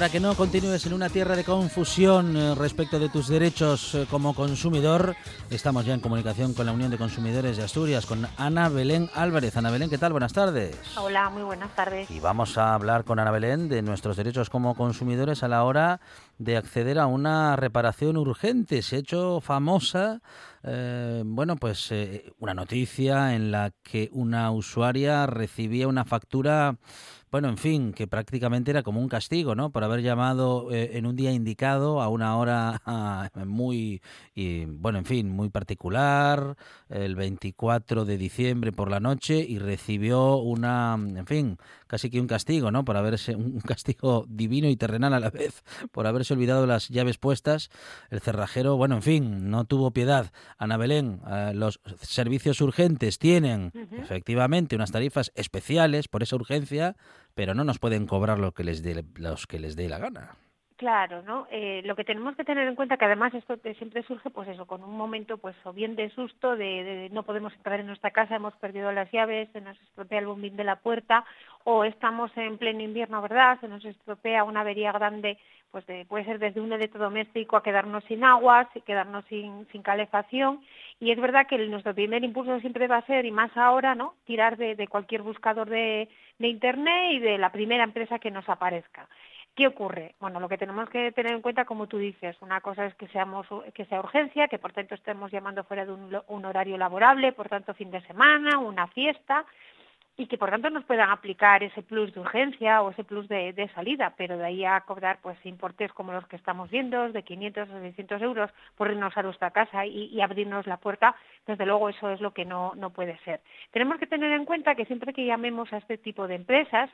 Para que no continúes en una tierra de confusión eh, respecto de tus derechos eh, como consumidor, estamos ya en comunicación con la Unión de Consumidores de Asturias, con Ana Belén Álvarez. Ana Belén, ¿qué tal? Buenas tardes. Hola, muy buenas tardes. Y vamos a hablar con Ana Belén de nuestros derechos como consumidores a la hora de acceder a una reparación urgente. Se ha hecho famosa, eh, bueno, pues una noticia en la que una usuaria recibía una factura bueno, en fin, que prácticamente era como un castigo, ¿no? Por haber llamado eh, en un día indicado a una hora muy, y, bueno, en fin, muy particular, el 24 de diciembre por la noche y recibió una, en fin, casi que un castigo, ¿no? Por haberse, un castigo divino y terrenal a la vez, por haberse olvidado las llaves puestas. El cerrajero, bueno, en fin, no tuvo piedad. Ana Belén, eh, los servicios urgentes tienen efectivamente unas tarifas especiales por esa urgencia pero no nos pueden cobrar lo que les dé, los que les dé la gana. Claro, ¿no? Eh, lo que tenemos que tener en cuenta que además esto siempre surge, pues eso, con un momento, pues o bien de susto, de, no podemos entrar en nuestra casa, hemos perdido las llaves, se nos estropea el bombín de la puerta, o estamos en pleno invierno, ¿verdad? Se nos estropea una avería grande, pues puede ser desde un electrodoméstico a quedarnos sin agua, quedarnos sin, calefacción, y es verdad que nuestro primer impulso siempre va a ser, y más ahora, ¿no? Tirar de cualquier buscador de, de Internet y de la primera empresa que nos aparezca. ¿Qué ocurre? Bueno, lo que tenemos que tener en cuenta, como tú dices, una cosa es que, seamos, que sea urgencia, que por tanto estemos llamando fuera de un, horario laborable, por tanto fin de semana, una fiesta, y que por tanto nos puedan aplicar ese plus de urgencia o ese plus de, salida, pero de ahí a cobrar pues importes como los que estamos viendo, de 500 o 600 euros por irnos a nuestra casa y, abrirnos la puerta, desde luego eso es lo que no, no puede ser. Tenemos que tener en cuenta que siempre que llamemos a este tipo de empresas,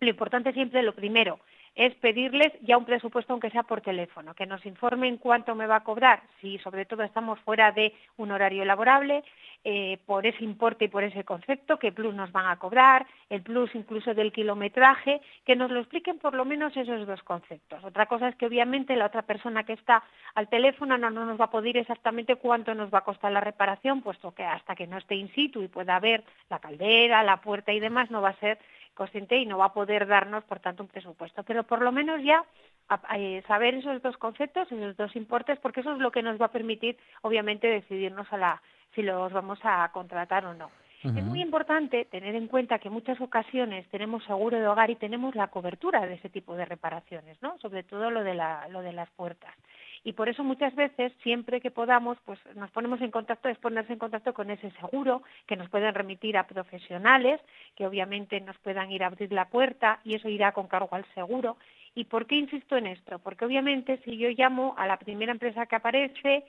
lo importante siempre, lo primero, es pedirles ya un presupuesto, aunque sea por teléfono, que nos informen cuánto me va a cobrar, si sobre todo estamos fuera de un horario laborable, eh, por ese importe y por ese concepto, qué plus nos van a cobrar, el plus incluso del kilometraje, que nos lo expliquen por lo menos esos dos conceptos. Otra cosa es que obviamente la otra persona que está al teléfono no, no nos va a poder exactamente cuánto nos va a costar la reparación, puesto que hasta que no esté in situ y pueda ver la caldera, la puerta y demás, no va a ser consciente y no va a poder darnos, por tanto, un presupuesto. Pero por lo menos ya eh, saber esos dos conceptos, esos dos importes, porque eso es lo que nos va a permitir, obviamente, decidirnos a la, si los vamos a contratar o no. Es muy importante tener en cuenta que en muchas ocasiones tenemos seguro de hogar y tenemos la cobertura de ese tipo de reparaciones, ¿no? Sobre todo lo de, la, lo de las puertas y por eso muchas veces, siempre que podamos, pues nos ponemos en contacto, es ponerse en contacto con ese seguro, que nos pueden remitir a profesionales, que obviamente nos puedan ir a abrir la puerta y eso irá con cargo al seguro. ¿Y por qué insisto en esto? Porque obviamente si yo llamo a la primera empresa que aparece,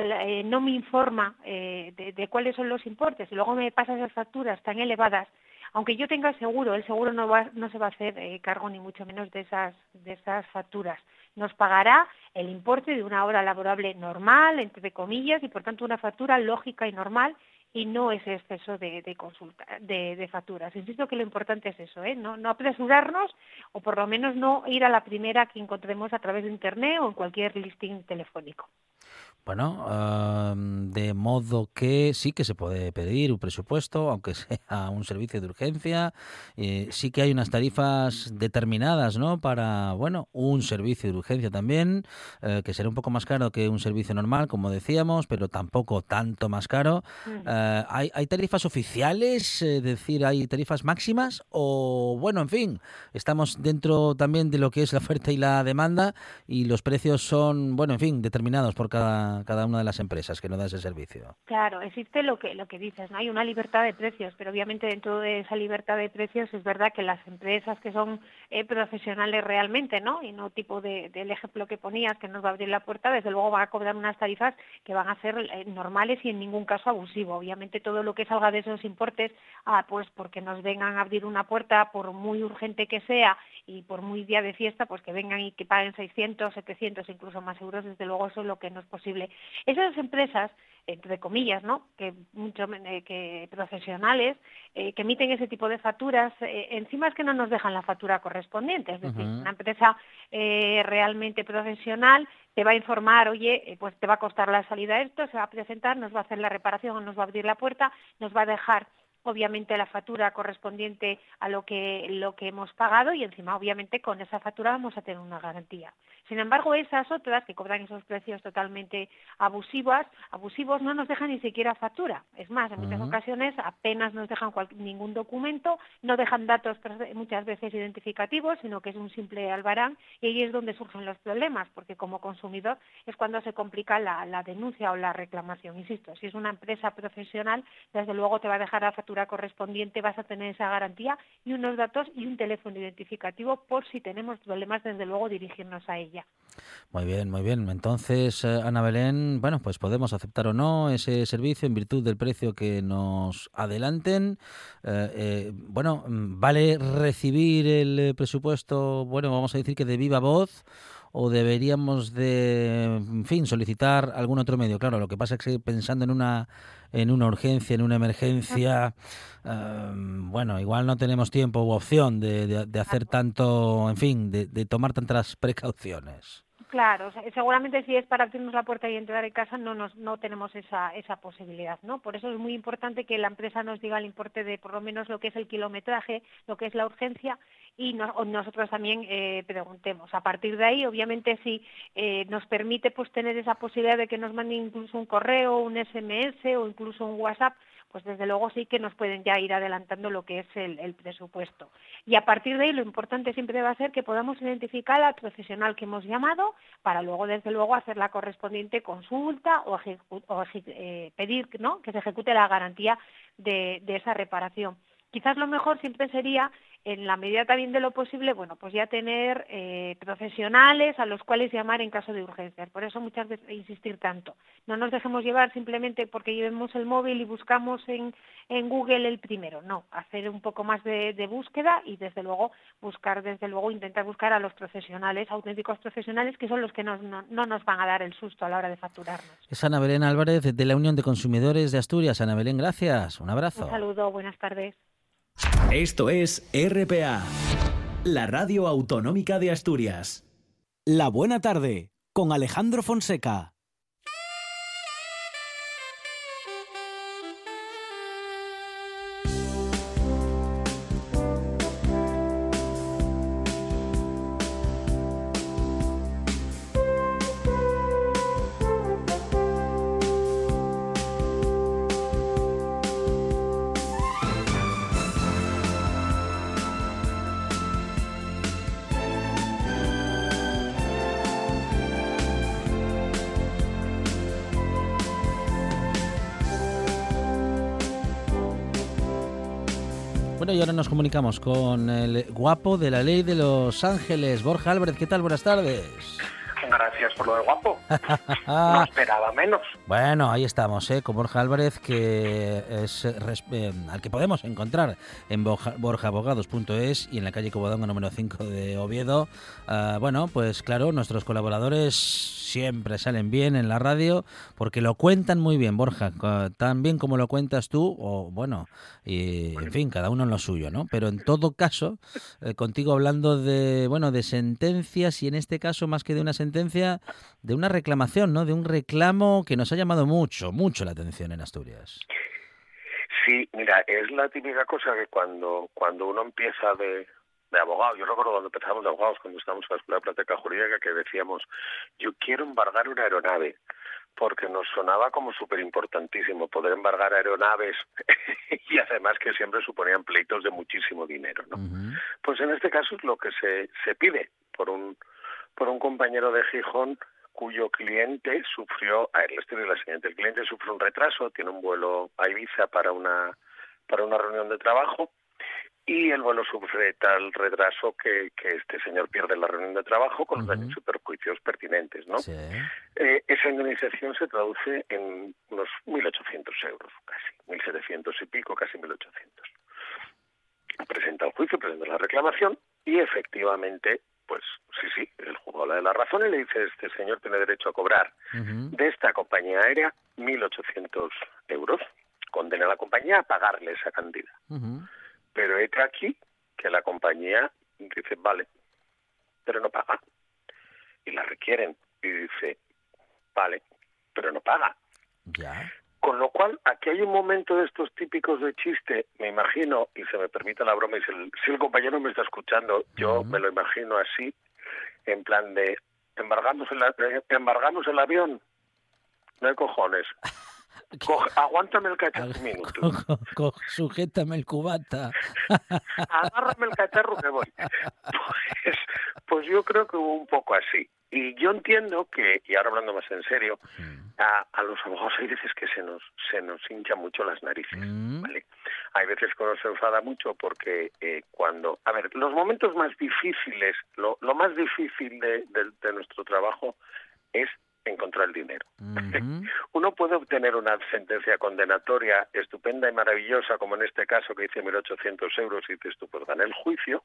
eh, no me informa eh, de, cuáles son los importes y luego me pasa esas facturas tan elevadas, aunque yo tenga seguro, el seguro no, va, no se va a hacer eh, cargo ni mucho menos de esas, de esas facturas nos pagará el importe de una hora laborable normal, entre comillas, y por tanto una factura lógica y normal y no ese exceso de, consulta, de, facturas. Insisto que lo importante es eso, ¿eh? no, no apresurarnos o por lo menos no ir a la primera que encontremos a través de Internet o en cualquier listing telefónico. Bueno, de modo que sí que se puede pedir un presupuesto, aunque sea un servicio de urgencia. Eh, sí que hay unas tarifas determinadas, ¿no? Para, bueno, un servicio de urgencia también, eh, que será un poco más caro que un servicio normal, como decíamos, pero tampoco tanto más caro. Eh, ¿hay, ¿hay, tarifas oficiales? Es decir, ¿hay tarifas máximas? O, bueno, en fin, estamos dentro también de lo que es la oferta y la demanda y los precios son, bueno, en fin, determinados por cada cada, una de las empresas que no da ese servicio. Claro, existe lo que, lo que dices, ¿no? Hay una libertad de precios, pero obviamente dentro de esa libertad de precios es verdad que las empresas que son eh, profesionales realmente, ¿no? Y no tipo de, del ejemplo que ponías, que nos va a abrir la puerta, desde luego van a cobrar unas tarifas que van a ser eh, normales y en ningún caso abusivo. Obviamente todo lo que salga de esos importes, ah, pues porque nos vengan a abrir una puerta, por muy urgente que sea y por muy día de fiesta, pues que vengan y que paguen 600, 700, incluso más euros, desde luego eso es lo que no es posible esas empresas, entre comillas, ¿no? que, eh, que profesionales eh, que emiten ese tipo de facturas, eh, encima es que no nos dejan la factura correspondiente. Es decir, una empresa realmente profesional te va a informar, oye, pues te va a costar la salida esto, se va a presentar, nos va a hacer la reparación, nos va a abrir la puerta, nos va a dejar obviamente la factura correspondiente a lo que lo que hemos pagado y encima obviamente con esa factura vamos a tener una garantía. Sin embargo, esas otras que cobran esos precios totalmente abusivos, abusivos no nos dejan ni siquiera factura. Es más, en muchas ocasiones apenas nos dejan ningún documento, no dejan datos muchas veces identificativos, sino que es un simple albarán y ahí es donde surgen los problemas, porque como consumidor es cuando se complica la, la denuncia o la reclamación. Insisto, si es una empresa profesional, desde luego te va a dejar la factura correspondiente, vas a tener esa garantía y unos datos y un teléfono identificativo por si tenemos problemas, desde luego dirigirnos a Muy bien, muy bien. Entonces, eh, Ana Belén, bueno, pues podemos aceptar o no ese servicio en virtud del precio que nos adelanten. Eh, eh, bueno, ¿vale recibir el presupuesto, bueno, vamos a decir que de viva voz? O deberíamos de, en fin, solicitar algún otro medio. Claro, lo que pasa es que pensando en una en una urgencia, en una emergencia, bueno, igual no tenemos tiempo u opción de, de, hacer tanto, en fin, de, de tomar tantas precauciones. Claro, seguramente si es para abrirnos la puerta y entrar en casa no nos, no tenemos esa, esa posibilidad, ¿no? Por eso es muy importante que la empresa nos diga el importe de por lo menos lo que es el kilometraje, lo que es la urgencia y nosotros también eh, preguntemos. A partir de ahí, obviamente, si eh, nos permite pues tener esa posibilidad de que nos manden incluso un correo, un SMS o incluso un WhatsApp, pues desde luego sí que nos pueden ya ir adelantando lo que es el, presupuesto. Y a partir de ahí lo importante siempre va a ser que podamos identificar al profesional que hemos llamado para luego, desde luego, hacer la correspondiente consulta o, eh, pedir ¿no? que se ejecute la garantía de esa reparación. Quizás lo mejor siempre sería en la medida también de lo posible, bueno, pues ya tener eh, profesionales a los cuales llamar en caso de urgencias. Por eso muchas veces insistir tanto. No nos dejemos llevar simplemente porque llevemos el móvil y buscamos en, en Google el primero. No, hacer un poco más de, búsqueda y desde luego buscar, desde luego intentar buscar a los profesionales, auténticos profesionales, que son los que no, no nos van a dar el susto a la hora de facturarnos. Es Ana Belén Álvarez de la Unión de Consumidores de Asturias. Ana Belén, gracias. Un abrazo. Un saludo, buenas tardes. Esto es RPA, la radio autonómica de Asturias. La buena tarde, con Alejandro Fonseca. Comunicamos con el guapo de la ley de Los Ángeles, Borja Álvarez. ¿Qué tal? Buenas tardes. Gracias por lo de guapo. no esperaba menos. Bueno, ahí estamos, ¿eh? con Borja Álvarez, que es eh, al que podemos encontrar en borjaabogados.es y en la calle Cobodonga número 5 de Oviedo. Ah, bueno, pues claro, nuestros colaboradores siempre salen bien en la radio porque lo cuentan muy bien, Borja, tan bien como lo cuentas tú, o bueno, y, en fin, cada uno en lo suyo, ¿no? Pero en todo caso, eh, contigo hablando de, bueno, de sentencias y en este caso más que de una sentencia, de una reclamación, ¿no? De un reclamo que nos ha llamado mucho, mucho la atención en Asturias. Sí, mira, es la típica cosa que cuando, cuando uno empieza de, de abogado, yo recuerdo cuando empezamos de abogados, cuando estábamos en la Escuela de Práctica Jurídica, que decíamos, yo quiero embargar una aeronave, porque nos sonaba como súper importantísimo poder embargar aeronaves y además que siempre suponían pleitos de muchísimo dinero, ¿no? Pues en este caso es lo que se, se pide por un, por un compañero de Gijón cuyo cliente sufrió, a ver, la la siguiente, el cliente sufre un retraso, tiene un vuelo a Ibiza para una, para una reunión de trabajo y el vuelo sufre tal retraso que, que este señor pierde la reunión de trabajo con los daños y perjuicios pertinentes, ¿no? Eh, esa indemnización se traduce en unos 1.800 euros, casi, 1.700 y pico, casi 1.800. Presenta el juicio, presenta la reclamación y efectivamente pues sí, sí, el juzgado le da la razón y le dice, este señor tiene derecho a cobrar de esta compañía aérea 1.800 euros. Condena a la compañía a pagarle esa cantidad. Pero es aquí que la compañía dice, vale, pero no paga. Y la requieren. Y dice, vale, pero no paga. Ya. Con lo cual, aquí hay un momento de estos típicos de chiste, me imagino, y se me permite la broma, y si el, compañero me está escuchando, yo me lo imagino así, en plan de, embargamos el, embargamos el avión, no hay cojones. Aguántame el cacharro un minuto. sujétame el cubata. Agárrame el cacharro que voy. Pues, pues yo creo que hubo un poco así. Y yo entiendo que, y ahora hablando más en serio, mm. a, los abogados hay veces que se nos se nos hincha mucho las narices, mm. ¿vale? Hay veces que uno se enfada mucho porque eh, cuando... A ver, los momentos más difíciles, lo, lo más difícil de, de, nuestro trabajo es encontrar el dinero. Uno puede obtener una sentencia condenatoria estupenda y maravillosa, como en este caso que dice 1.800 euros y dices tú, pues gana el juicio,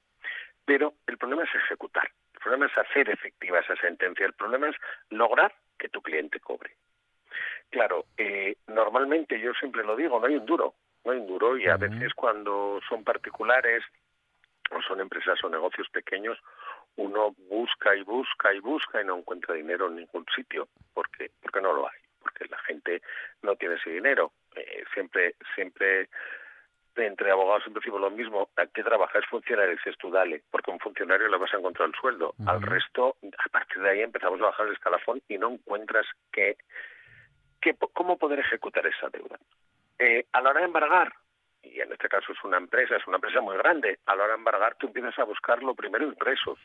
pero el problema es ejecutar. El problema es hacer efectiva esa sentencia. El problema es lograr que tu cliente cobre. Claro, eh, normalmente yo siempre lo digo, no hay un duro, no hay un duro y a veces cuando son particulares o son empresas o negocios pequeños, uno busca y busca y busca y no encuentra dinero en ningún sitio porque porque no lo hay, porque la gente no tiene ese dinero. Eh, siempre siempre entre abogados siempre decimos lo mismo, ¿a qué trabajas funcionario? Dices tú, dale, porque un funcionario le vas a encontrar el sueldo. Al resto, a partir de ahí empezamos a bajar el escalafón y no encuentras que, que cómo poder ejecutar esa deuda. Eh, a la hora de embargar, y en este caso es una empresa, es una empresa muy grande, a la hora de embargar tú empiezas a buscar lo primero ingresos,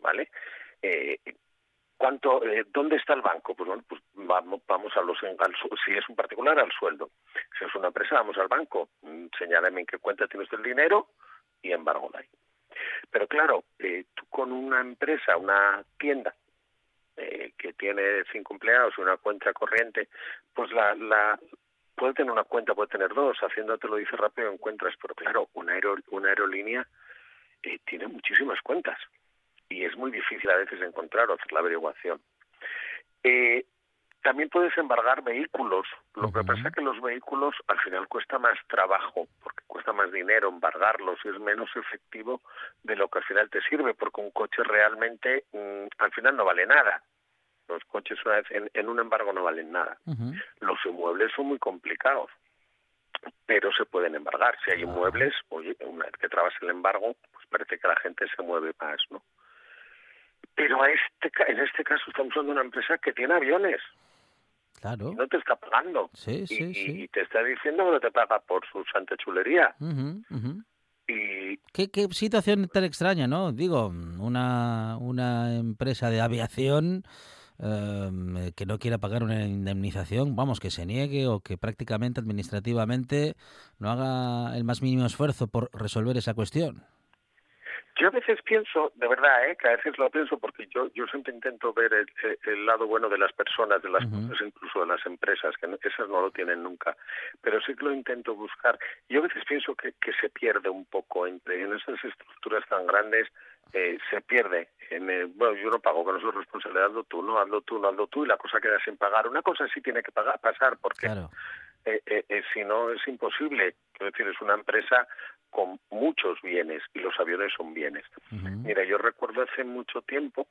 ¿vale? Eh, ¿Cuánto, eh, ¿Dónde está el banco? Pues bueno, pues vamos, vamos a los, si es un particular, al sueldo. Si es una empresa, vamos al banco. Mm, señálame en qué cuenta tienes el dinero y embargo ahí. Pero claro, eh, tú con una empresa, una tienda, eh, que tiene cinco empleados y una cuenta corriente, pues la, la puede tener una cuenta, puede tener dos, haciéndote lo dice rápido encuentras, pero claro, una, una aerolínea eh, tiene muchísimas cuentas y es muy difícil a veces encontrar o hacer la averiguación. Eh, también puedes embargar vehículos. Lo que pasa es que los vehículos al final cuesta más trabajo, porque cuesta más dinero embargarlos y es menos efectivo de lo que al final te sirve, porque un coche realmente mm, al final no vale nada. Los coches una vez en, un embargo no valen nada. Los inmuebles son muy complicados, pero se pueden embargar. Si hay inmuebles, oye, una vez que trabas el embargo, pues parece que la gente se mueve más, ¿no? Pero a este, en este caso estamos hablando de una empresa que tiene aviones. Claro. Y no te está pagando. Sí, sí, y, sí. y te está diciendo que no te paga por su santa chulería. Y... ¿Qué, ¿Qué, situación tan extraña, ¿no? Digo, una, una empresa de aviación em, que no quiera pagar una indemnización, vamos, que se niegue o que prácticamente administrativamente no haga el más mínimo esfuerzo por resolver esa cuestión. Yo a veces pienso, de verdad, ¿eh? que a veces lo pienso porque yo yo siempre intento ver el, lado bueno de las personas, de las cosas, incluso de las empresas, que esas no lo tienen nunca, pero sí que lo intento buscar. Yo a veces pienso que, que se pierde un poco entre en esas estructuras tan grandes, eh, se pierde me, bueno, yo no pago, que no soy responsable, hazlo tú, no, hazlo tú, no, hazlo tú, y la cosa queda sin pagar. Una cosa sí tiene que pagar, pasar, porque eh, eh, eh, si no es imposible. Quiero decir, es una empresa con muchos bienes y los aviones son bienes. Mira, yo recuerdo hace mucho tiempo,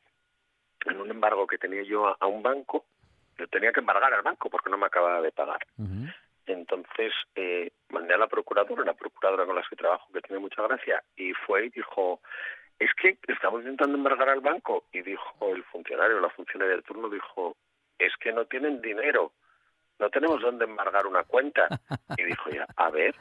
en un embargo que tenía yo a, un banco, yo tenía que embargar al banco porque no me acababa de pagar. Entonces eh, mandé a la procuradora, la procuradora con la que trabajo, que tiene mucha gracia, y fue y dijo, es que estamos intentando embargar al banco. Y dijo el funcionario, la funcionaria del turno, dijo, es que no tienen dinero, no tenemos dónde embargar una cuenta. Y dijo ya, a ver,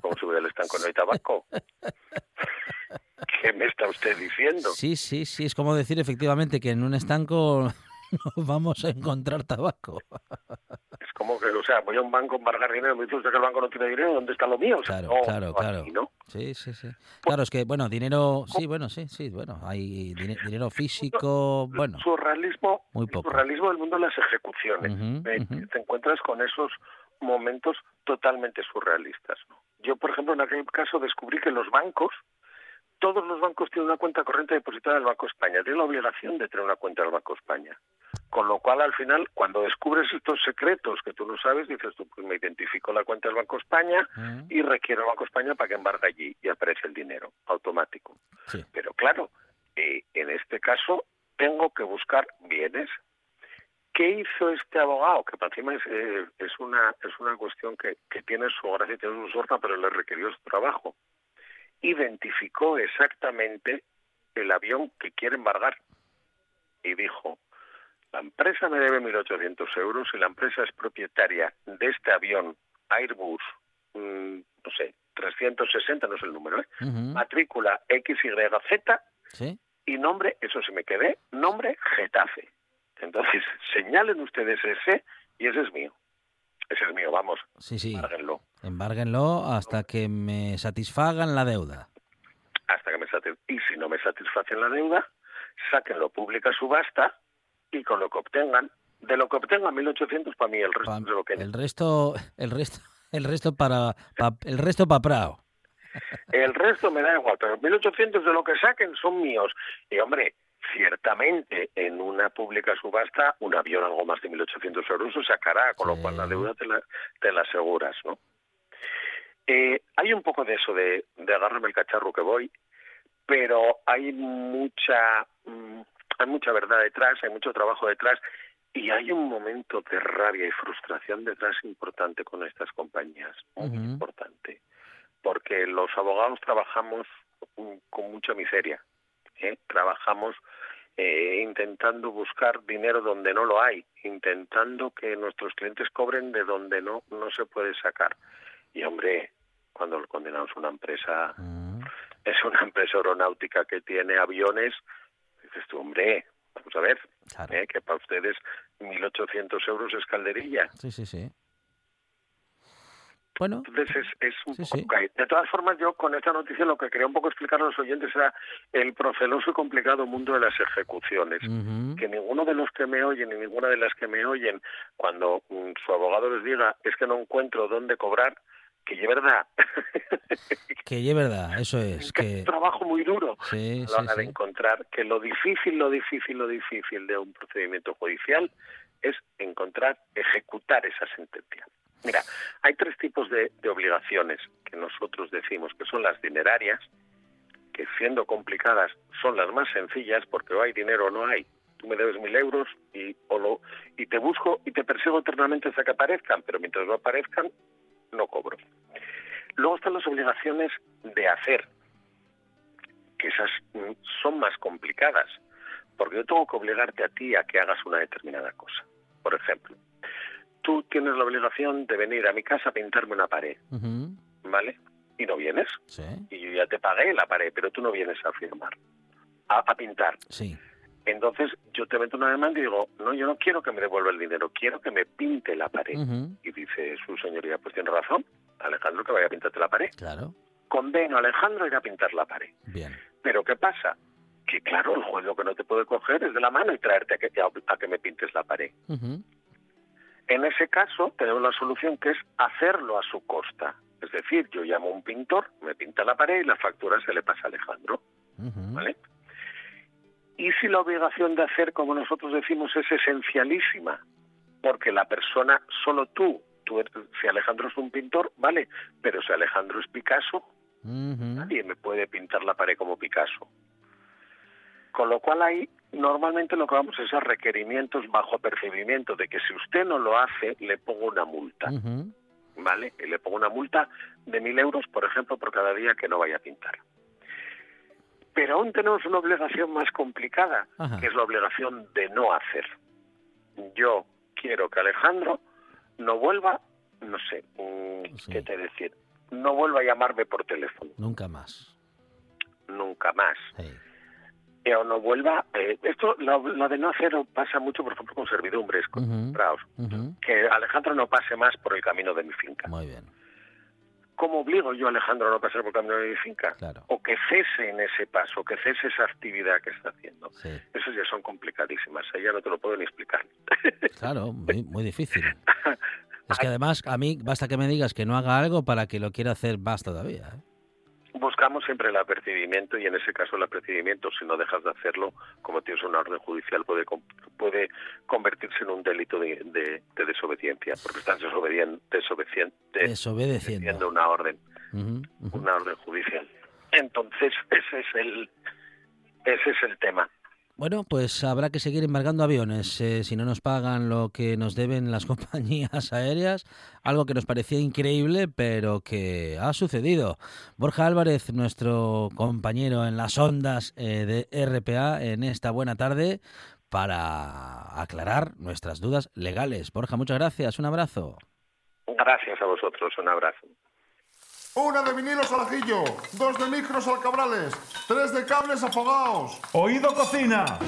¿cómo sube el estanco no hay tabaco? ¿Qué me está usted diciendo? Sí, sí, sí, es como decir efectivamente que en un estanco no vamos a encontrar tabaco. Es como que, o sea, voy a un banco a embargar dinero, me dice usted que el banco no tiene dinero, ¿dónde está lo mío? claro, claro, claro. Sí, sí, sí. Claro, es que, bueno, dinero, sí, bueno, sí, sí, bueno, hay dinero físico, bueno. Surrealismo, muy poco. surrealismo del mundo de las ejecuciones. Eh, te encuentras con esos momentos totalmente surrealistas. Yo, por ejemplo, en aquel caso descubrí que los bancos todos los bancos tienen una cuenta corriente depositada en el Banco España. Tienen la obligación de tener una cuenta del Banco España. Con lo cual, al final, cuando descubres estos secretos que tú no sabes, dices tú, pues me identifico la cuenta del Banco España y requiero el Banco España para que embargue allí y aparece el dinero automático. Pero claro, eh, en este caso tengo que buscar bienes. ¿Qué hizo este abogado? Que para encima es, eh, es, una, es una cuestión que, que tiene su gracia y tiene su sorna, pero le requirió su trabajo identificó exactamente el avión que quiere embargar y dijo, la empresa me debe 1.800 euros y la empresa es propietaria de este avión Airbus, mm, no sé, 360, no es el número, ¿eh? matrícula XYZ ¿Sí? y nombre, eso se me quedé, nombre Getafe. Entonces, señalen ustedes ese y ese es mío. Es mío, vamos. Sí, sí. Embárguenlo. Embárguenlo hasta que me satisfagan la deuda. Hasta que me satisfagan. Y si no me satisfacen la deuda, sáquenlo pública subasta y con lo que obtengan, de lo que obtengan 1800 para mí, el resto de lo que El resto, el resto, el resto para, el resto para Prado. El resto me da igual, pero 1800 de lo que saquen son míos. Y hombre, ciertamente en una pública subasta un avión algo más de 1.800 euros se sacará, con lo cual la deuda te la, te la aseguras, ¿no? Eh, hay un poco de eso, de, de agarrarme el cacharro que voy, pero hay mucha, mm, hay mucha verdad detrás, hay mucho trabajo detrás y hay un momento de rabia y frustración detrás importante con estas compañías, muy importante, porque los abogados trabajamos con mucha miseria, ¿eh? trabajamos eh, intentando buscar dinero donde no lo hay, intentando que nuestros clientes cobren de donde no, no se puede sacar. Y hombre, cuando lo condenamos una empresa, mm. es una empresa aeronáutica que tiene aviones, dices tú, hombre, vamos a ver, ¿eh? que para ustedes 1.800 euros es calderilla. Sí, sí, sí. Bueno. Entonces es, un poco De todas formas, yo con esta noticia lo que quería un poco explicar a los oyentes era el proceloso y complicado mundo de las ejecuciones. Que ninguno de los que me oyen y ninguna de las que me oyen, cuando mm, su abogado les diga es que no encuentro dónde cobrar, que lleve verdad. que lleve verdad, eso es. que, es un trabajo muy duro sí, a la hora de encontrar que lo difícil, lo difícil, lo difícil de un procedimiento judicial es encontrar, ejecutar esa sentencia. Mira, hay tres tipos de, obligaciones que nosotros decimos, que son las dinerarias, que siendo complicadas son las más sencillas porque o hay dinero o no hay. Tú me debes mil euros y, o lo, y te busco y te persigo eternamente hasta que aparezcan, pero mientras no aparezcan, no cobro. Luego están las obligaciones de hacer, que esas mm, son más complicadas, porque yo tengo que obligarte a ti a que hagas una determinada cosa. Por ejemplo, tú tienes la obligación de venir a mi casa a pintarme una pared, ¿vale? Y no vienes. Sí. Y yo ya te pagué la pared, pero tú no vienes a firmar, a, pintar. Sí. Entonces yo te meto una demanda y digo, no, yo no quiero que me devuelva el dinero, quiero que me pinte la pared. Y dice su señoría, pues tiene razón, Alejandro, que vaya a pintarte la pared. Claro. Condeno a Alejandro a ir a pintar la pared. Bien. Pero ¿qué pasa? Que claro, el juez lo que no te puede coger es de la mano y traerte a que, a, que me pintes la pared. En ese caso, tenemos la solución que es hacerlo a su costa. Es decir, yo llamo a un pintor, me pinta la pared y la factura se le pasa a Alejandro. ¿Vale? ¿Y si la obligación de hacer, como nosotros decimos, es esencialísima? Porque la persona, solo tú, tú si Alejandro es un pintor, vale, pero si Alejandro es Picasso, nadie me puede pintar la pared como Picasso. Con lo cual ahí normalmente lo que vamos es a requerimientos bajo percibimiento de que si usted no lo hace, le pongo una multa. ¿Vale? Y le pongo una multa de mil euros, por ejemplo, por cada día que no vaya a pintar. Pero aún tenemos una obligación más complicada, que es la obligación de no hacer. Yo quiero que Alejandro no vuelva, no sé, mm, ¿qué te decir? No vuelva a llamarme por teléfono. Nunca más. Nunca más o no vuelva. Eh, esto, lo, de no hacer pasa mucho, por ejemplo, con servidumbres, con Que Alejandro no pase más por el camino de mi finca. Muy bien. ¿Cómo obligo yo a Alejandro a no pasar por el camino de mi finca? O que cese en ese paso, que cese esa actividad que está haciendo. Eso ya son complicadísimas, ya no te lo puedo ni explicar. Claro, muy, muy difícil. Es que además a mí basta que me digas que no haga algo para que lo quiera hacer más todavía. ¿eh? Buscamos siempre el apercibimiento y en ese caso el apercibimiento, si no dejas de hacerlo, como tienes una orden judicial, puede puede convertirse en un delito de, desobediencia, porque estás desobedien, desobedeciendo una orden, una orden judicial. Entonces ese es el ese es el tema. Bueno, pues habrá que seguir embargando aviones eh, si no nos pagan lo que nos deben las compañías aéreas, algo que nos parecía increíble, pero que ha sucedido. Borja Álvarez, nuestro compañero en las ondas eh, de RPA en esta buena tarde, para aclarar nuestras dudas legales. Borja, muchas gracias, un abrazo. Gracias a vosotros, un abrazo. Una de vinilos al ajillo, dos de micros al cabrales, tres de cables afogados. Oído cocina.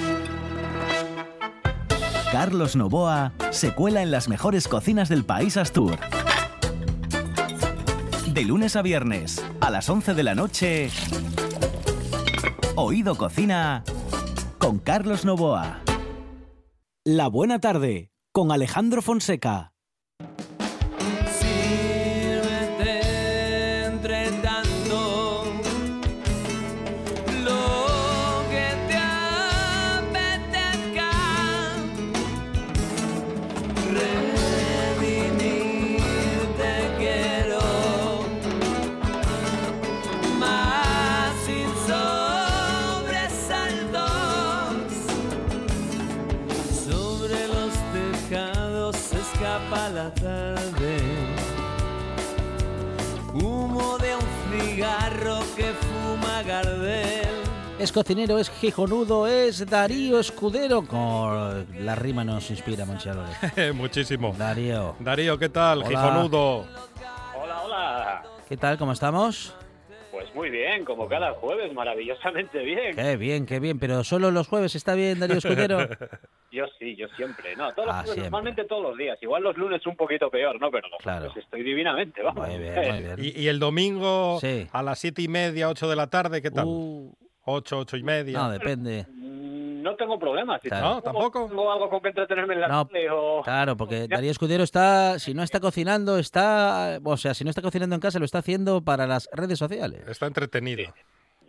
Carlos Novoa se cuela en las mejores cocinas del país Astur. De lunes a viernes, a las 11 de la noche, Oído Cocina con Carlos Novoa. La buena tarde con Alejandro Fonseca. Es cocinero, es gijonudo, es Darío Escudero. Con la rima nos inspira, Monchialores. Muchísimo. Darío. Darío, ¿qué tal? Gijonudo. Hola, hola. ¿Qué tal? ¿Cómo estamos? Pues muy bien, como cada jueves, maravillosamente bien. Qué bien, qué bien. Pero solo los jueves está bien, Darío Escudero. yo sí, yo siempre. No, todos ah, normalmente todos los días. Igual los lunes un poquito peor, ¿no? Pero los claro. estoy divinamente, vamos. Muy bien, muy bien. ¿Y, el domingo a las siete y media, ocho de la tarde, qué tal? Uh, Ocho, ocho y media. No, depende. Mm, no tengo problemas. No, tampoco. Tengo algo con que entretenerme en la no, o... Claro, porque Darío Escudero está, si no está cocinando, está, o sea, si no está cocinando en casa, lo está haciendo para las redes sociales. Está entretenido.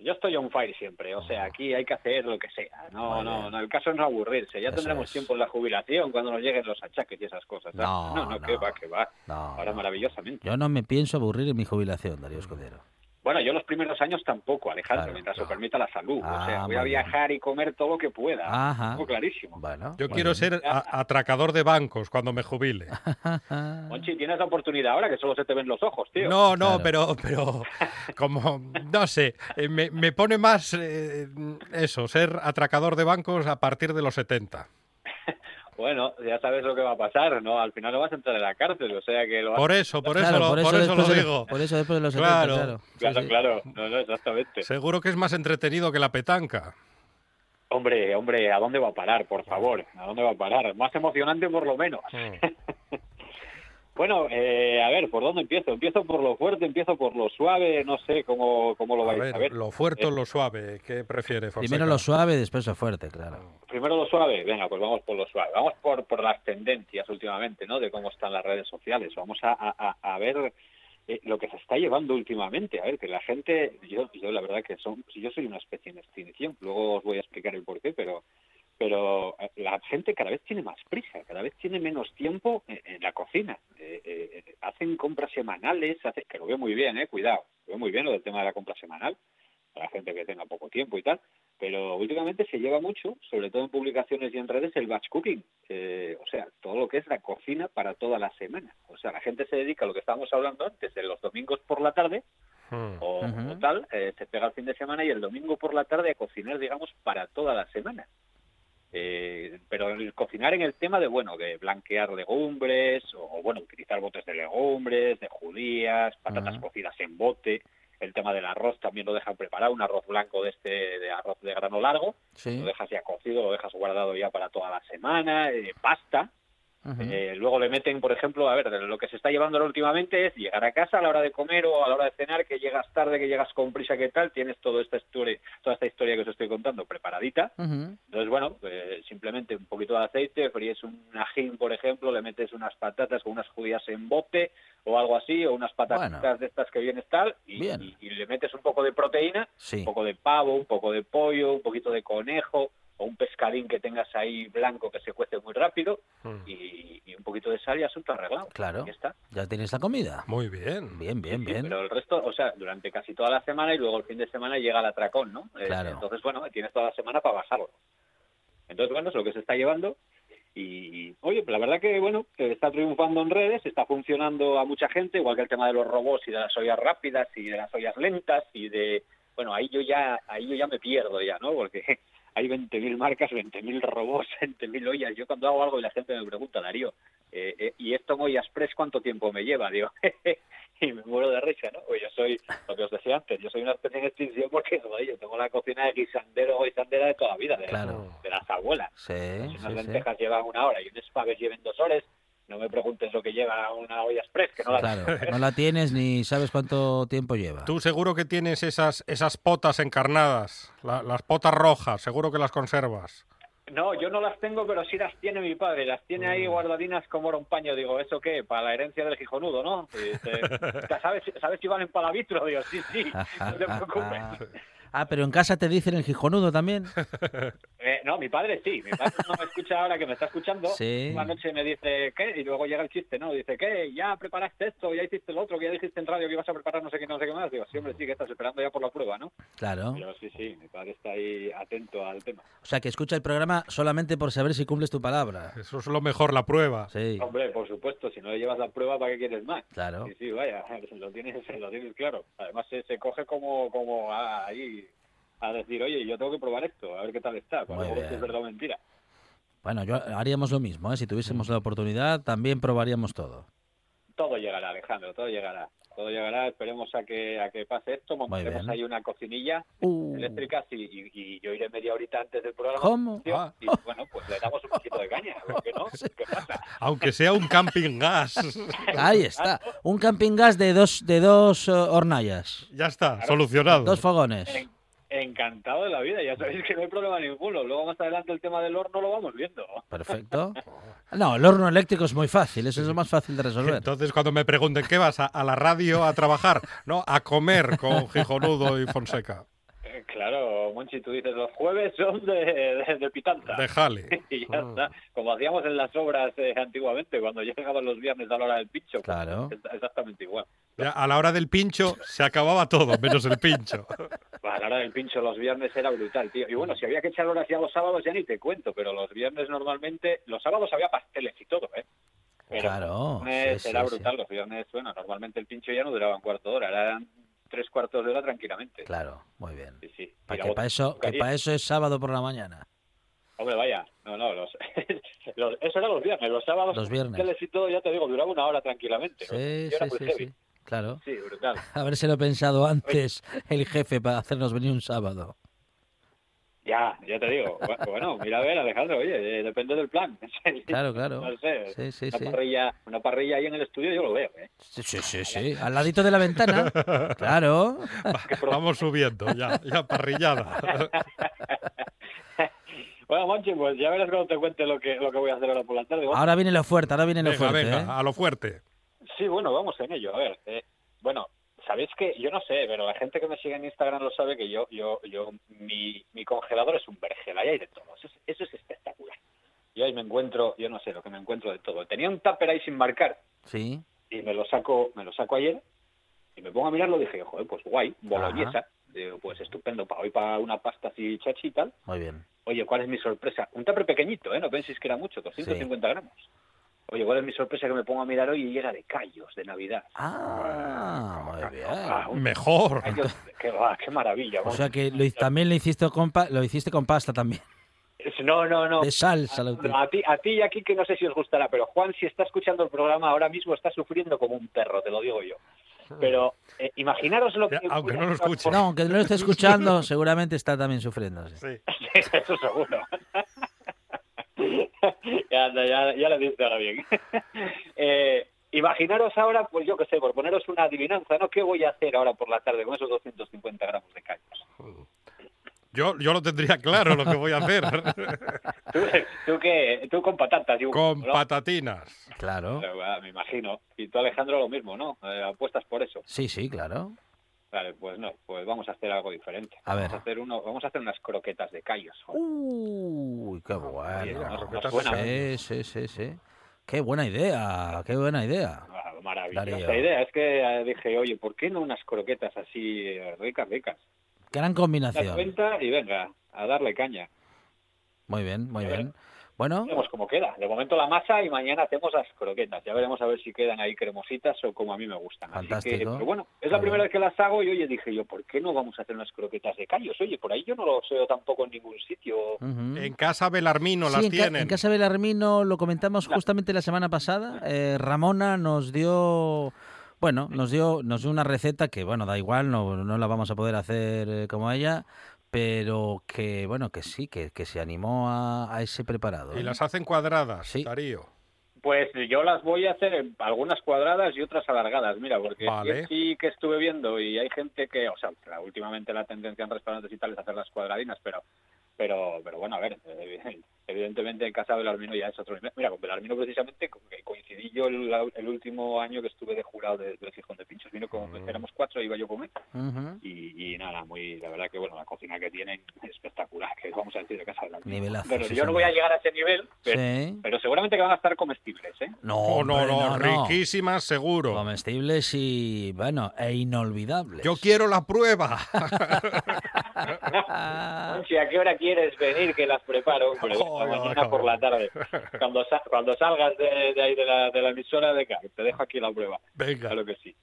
Yo estoy on fire siempre, o sea, aquí hay que hacer lo que sea. No, no, no, el caso es no aburrirse. Ya tendremos tiempo en la jubilación cuando nos lleguen los achaques y esas cosas. No, no, no, que va, que va. Ahora maravillosamente. Yo no me pienso aburrir en mi jubilación, Darío Escudero. Bueno, yo los primeros años tampoco, Alejandro, mientras lo permita la salud. o sea, ah, voy a viajar y comer todo lo que pueda. Ajá. clarísimo. Bueno, yo quiero ser atracador de bancos cuando me jubile. Monchi, tienes la oportunidad ahora que solo se te ven los ojos, tío. No, no, pero, pero como, no sé, eh, me, me pone más eh, eso, ser atracador de bancos a partir de los 70 bueno, ya sabes lo que va a pasar, ¿no? Al final lo vas a entrar en la cárcel, o sea que lo Por eso, por eso, lo, por eso, lo digo. por eso después de los claro. claro. Claro, claro, no, no, exactamente. Seguro que es más entretenido que la petanca. Hombre, hombre, ¿a dónde va a parar, por favor? ¿A dónde va a parar? Más emocionante por lo menos. Mm. Bueno, eh, a ver, ¿por dónde empiezo? ¿Empiezo por lo fuerte, empiezo por lo suave? No sé cómo, cómo lo vais a ver. Lo fuerte o eh, lo suave, ¿qué prefiere Primero lo suave, después lo fuerte, claro. Primero lo suave, venga, pues vamos por lo suave. Vamos por, por las tendencias últimamente, ¿no? De cómo están las redes sociales. Vamos a, a, a ver eh, lo que se está llevando últimamente. A ver, que la gente, yo, yo la verdad que son, yo soy una especie en extinción, luego os voy a explicar el porqué, pero pero eh, la gente cada vez tiene más prisa, cada vez tiene menos tiempo en, la cocina. Eh, eh, hacen compras semanales, hace, que lo veo muy bien, eh, cuidado, lo veo muy bien lo del tema de la compra semanal, para la gente que tenga poco tiempo y tal, pero últimamente se lleva mucho, sobre todo en publicaciones y en redes, el batch cooking, o sea, todo lo que es la cocina para toda la semana. O sea, la gente se dedica a lo que estábamos hablando antes, de los domingos por la tarde, hmm. o, tal, se pega el fin de semana y el domingo por la tarde a cocinar, digamos, para toda la semana. Eh, pero el cocinar en el tema de, bueno, de blanquear legumbres, o, bueno, utilizar botes de legumbres, de judías, patatas cocidas en bote, el tema del arroz también lo dejan preparado, un arroz blanco de este, de arroz de grano largo, lo dejas ya cocido, lo dejas guardado ya para toda la semana, eh, pasta, eh, luego le meten, por ejemplo, a ver, lo que se está llevando últimamente es llegar a casa a la hora de comer o a la hora de cenar, que llegas tarde, que llegas con prisa, que tal, tienes toda esta historia, toda esta historia que os estoy contando preparadita. Entonces, bueno, pues, simplemente un poquito de aceite, fríes un ajín, por ejemplo, le metes unas patatas con unas judías en bote o algo así, o unas patatas de estas que vienes tal, y, le metes un poco de proteína, un poco de pavo, un poco de pollo, un poquito de conejo, o un pescadín que tengas ahí blanco que se cuece muy rápido hmm. y, un poquito de sal y asunto arreglado. Claro. Ya está. Ya tienes la comida. Muy bien. Bien, bien, bien. pero el resto, o sea, durante casi toda la semana y luego el fin de semana llega el atracón, ¿no? Eh, claro. entonces, bueno, tienes toda la semana para bajarlo. Entonces, bueno, es lo que se está llevando. Y, oye, la verdad que, bueno, está triunfando en redes, está funcionando a mucha gente, igual que el tema de los robots y de las ollas rápidas y de las ollas lentas y de... Bueno, ahí yo ya, ahí yo ya me pierdo ya, ¿no? Porque hay 20.000 marcas, 20.000 robots, 20.000 ollas. Yo cuando hago algo y la gente me pregunta, Darío, eh, eh, ¿y esto en ollas press cuánto tiempo me lleva? Digo, y me muero de risa, ¿no? Pues yo soy, lo que os decía antes, yo soy una especie en extinción porque yo tengo la cocina de guisandero o guisandera de toda la vida, de, de las abuelas. Sí, si unas lentejas llevan una hora y un espaguet lleven dos horas, no me preguntes lo que lleva una olla express, que no la Claro, no la tienes ni sabes cuánto tiempo lleva. Tú seguro que tienes esas, esas potas encarnadas, las potas rojas, seguro que las conservas. No, yo no las tengo, pero sí las tiene mi padre. Las tiene ahí mm. guardadinas como era un paño. Digo, ¿eso qué? Para la herencia del gijonudo, ¿no? ¿sabes, ¿Sabes si valen para vitro? Digo, sí, sí, no te preocupes. Ah, pero en casa te dicen el gijonudo también. Eh, no, mi padre sí. Mi padre no me escucha ahora que me está escuchando. Sí. Una noche me dice, ¿qué? Y luego llega el chiste, ¿no? Dice, ¿qué? Ya preparaste esto, ya hiciste lo otro, que ya dijiste en radio que ibas a preparar no sé qué, no sé qué más. Digo, sí, hombre, sí, que estás esperando ya por la prueba, ¿no? Claro. Pero sí, sí, mi padre está ahí atento al tema. O sea, que escucha el programa solamente por saber si cumples tu palabra. Eso es lo mejor, la prueba. Sí. Hombre, por supuesto, si no le llevas la prueba, ¿para qué quieres más? Claro. Sí, sí, vaya, lo tienes, lo tienes claro. Además, se, se coge como, como ahí a decir, oye, yo tengo que probar esto, a ver qué tal está, cuando si es verdad o mentira. Bueno, yo haríamos lo mismo, ¿eh? si tuviésemos la oportunidad, también probaríamos todo. Todo llegará, Alejandro, todo llegará. Todo llegará, esperemos a que a que pase esto, montaremos ahí una cocinilla uh. eléctrica y, yo iré media horita antes del programa. ¿Cómo? Ah. Y bueno, pues le damos un poquito de caña, ¿qué no? ¿Qué pasa? Aunque sea un camping gas. Ahí está, un camping gas de dos, de dos uh, hornallas. Ya está, solucionado. Dos fogones. Encantado de la vida, ya sabéis que no hay problema ninguno. Luego más adelante el tema del horno lo vamos viendo. Perfecto. No, el horno eléctrico es muy fácil, eso es lo más fácil de resolver. Entonces cuando me pregunten qué vas a, la radio a trabajar, no, a comer con Gijonudo y Fonseca. Claro, Monchi, tú dices los jueves son de, de, de pitanta. De jale. y ya está. Como hacíamos en las obras eh, antiguamente, cuando llegaban los viernes a la hora del pincho. Pues, claro. exactamente igual. a la hora del pincho se acababa todo, menos el pincho. A la hora del pincho los viernes era brutal, tío. Y bueno, si había que echar horas ya los sábados ya ni te cuento, pero los viernes normalmente, los sábados había pasteles y todo, ¿eh? claro. era brutal, los viernes, bueno, normalmente el pincho ya no duraba un cuarto de hora, eran tres cuartos de hora tranquilamente. Claro, muy bien. Sí, sí. Para que para eso, que para eso es sábado por la mañana. Hombre, vaya, no, no, los, eso era los viernes, los sábados, los viernes. y todo, ya te digo, duraba una hora tranquilamente. Sí, sí, sí, sí, claro. Sí, brutal. Habérselo pensado antes el jefe para hacernos venir un sábado. Ya, ya te digo. Bueno, mira a ver, Alejandro, oye, eh, depende del plan. Claro, claro. No sé, sí, sí, una, Parrilla, una parrilla ahí en el estudio yo lo veo, ¿eh? Sí, sí, sí, Al ladito de la ventana. Claro. Vamos subiendo, ya, ya parrillada. Bueno, Monchi, pues ya verás cuando te cuente lo que, lo que voy a hacer ahora por la tarde. Ahora viene lo fuerte, ahora viene lo fuerte. Venga, ¿eh? a lo fuerte. Sí, bueno, vamos en ello. A ver, eh, bueno, sabéis que yo no sé, pero la gente que me sigue en Instagram lo sabe que yo, yo, yo, mi, mi congelador es un vergel, ahí hay de todo. Eso es, eso es espectacular. Yo ahí me encuentro, yo no sé lo que me encuentro de todo. Tenía un tupper ahí sin marcar Sí. y me lo saco, me lo saco ayer y me pongo a mirarlo y dije, joder, pues guay, boloñesa. Digo, pues estupendo, para hoy para una pasta así chachi y tal. Muy bien. Oye, ¿cuál es mi sorpresa? Un tupper pequeñito, ¿eh? No penséis que era mucho, 250 gramos. Oye, ¿cuál es mi sorpresa que me pongo a mirar hoy y era de callos de Navidad? Ah, muy bien. Ah, un Mejor. callos, qué, va, qué maravilla. O sea que lo, también lo hiciste con pa- lo hiciste con pasta también. No, no, no. De salsa. No, a ti, a ti y aquí que no sé si os gustará, pero Juan, si está escuchando el programa ahora mismo, está sufriendo como un perro, te lo digo yo. Pero eh, imaginaros lo que... Ya, aunque no lo escuche. No, aunque no lo esté escuchando, seguramente está también sufriendo. sí. Sí. Eso seguro. ya, anda, ya, ya lo dices ahora bien. eh, imaginaros ahora, pues yo qué sé, por poneros una adivinanza, ¿no? ¿Qué voy a hacer ahora por la tarde con esos 250 gramos de callos? Yo, yo lo tendría claro lo que voy a hacer. ¿Tú, tú qué? Tú con patatas. Yo, Con ¿no? patatinas. Claro. Pero, me imagino. Y tú, Alejandro, lo mismo, ¿no? Eh, apuestas por eso. Sí, sí, claro. Vale, pues no, pues vamos a hacer algo diferente. A ver. Vamos a hacer, uno, vamos a hacer unas croquetas de callos. joder. Uy, qué bueno. nos- nos croquetas suena, de Sí, sí, sí, sí. Qué buena idea, qué buena idea. Ah, maravillosa Darío. idea. Es que eh, dije, oye, ¿por qué no unas croquetas así eh, ricas, ricas? Gran Das combinación. cuenta y venga, a darle caña. Muy bien, muy bien. Bueno, Veremos cómo queda. De momento la masa y mañana hacemos las croquetas. Ya veremos a ver si quedan ahí cremositas o como a mí me gustan. Así que, Fantástico. pero bueno, es la primera vez que las hago y oye, dije yo, ¿por qué no vamos a hacer unas croquetas de callos? Oye, por ahí yo no lo veo tampoco en ningún sitio. En casa Belarmino Sí, las en, ca- tienen. en casa Belarmino lo comentamos justamente la semana pasada. Eh, Ramona nos dio, bueno, nos dio, nos dio una receta que, bueno, da igual, no, no la vamos a poder hacer eh, como ella, pero que, bueno, que sí, que, que se animó a, a ese preparado. Y ¿eh? las hacen cuadradas, Sí. Darío. Pues yo las voy a hacer en algunas cuadradas y otras alargadas, mira, porque Vale. sí que estuve viendo y hay gente que, o sea, últimamente la tendencia en restaurantes y tal es hacer las cuadradinas, pero pero pero bueno, a ver, eh, evidentemente en casa de Belarmino ya es otro nivel. Mira, con Belarmino precisamente coincidí yo el, el último año que estuve de jurado de- del Gijón de Pinchos, vino con, Mm. éramos cuatro, iba yo con él, y, y nada, muy, la verdad que bueno, la cocina que tienen es espectacular, que vamos a decir de casa de Belarmino. Nivelazo, Pero sí, yo no voy a llegar a ese nivel, pero, Sí. pero seguramente que van a estar comestibles, ¿eh? No, Oh, no, hombre, no, riquísimas seguro. Comestibles y, bueno, e inolvidables. Yo quiero la prueba. Monchi, ¿a qué hora quieres venir que las preparo? Hombre, Mañana por la tarde. Cuando, sa- cuando salgas de, de ahí de la, de la emisora, venga, te dejo aquí la prueba. Venga. Claro que sí.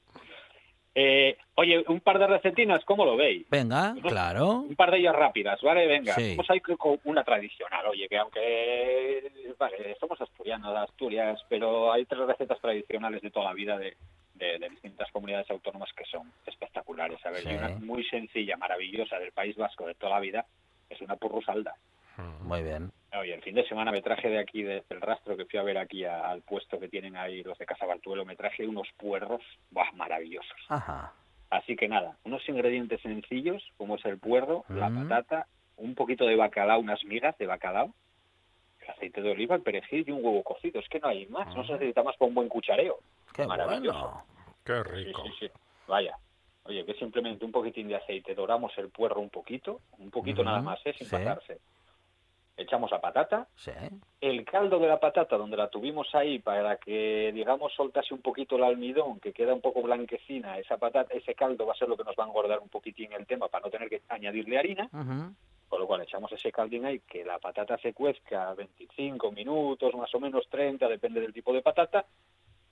Eh, oye, un par de recetinas, ¿cómo lo veis? Venga, claro. Un par de ellas rápidas, ¿vale? Venga, Sí. vamos a ir con una tradicional. Oye, que aunque, vale, somos asturianos, de Asturias, pero hay tres recetas tradicionales de toda la vida de, de- de distintas comunidades autónomas que son espectaculares. A ver, Sí. y una muy sencilla, maravillosa del País Vasco de toda la vida es una purrusalda. Muy bien. Oye, el fin de semana me traje de aquí, desde el rastro que fui a ver aquí a- al puesto que tienen ahí los de Casa Bartuelo, me traje unos puerros, ¡buah, maravillosos! Ajá. Así que nada, unos ingredientes sencillos, como es el puerro, la Mm. patata, un poquito de bacalao, unas migas de bacalao, el aceite de oliva, el perejil y un huevo cocido. Es que no hay más, no se necesita más para un buen cuchareo. Qué Maravilloso. bueno. Qué rico. sí, sí. Vaya. Oye, que simplemente un poquitín de aceite, doramos el puerro un poquito, un poquito Ujú, nada más, ¿eh? sin sí. pasarse. Echamos la patata, Sí. el caldo de la patata donde la tuvimos ahí para que digamos soltase un poquito el almidón que queda un poco blanquecina esa patata ese caldo va a ser lo que nos va a engordar un poquitín el tema para no tener que añadirle harina Ujú. con lo cual echamos ese caldín ahí que la patata se cuezca 25 minutos más o menos 30 depende del tipo de patata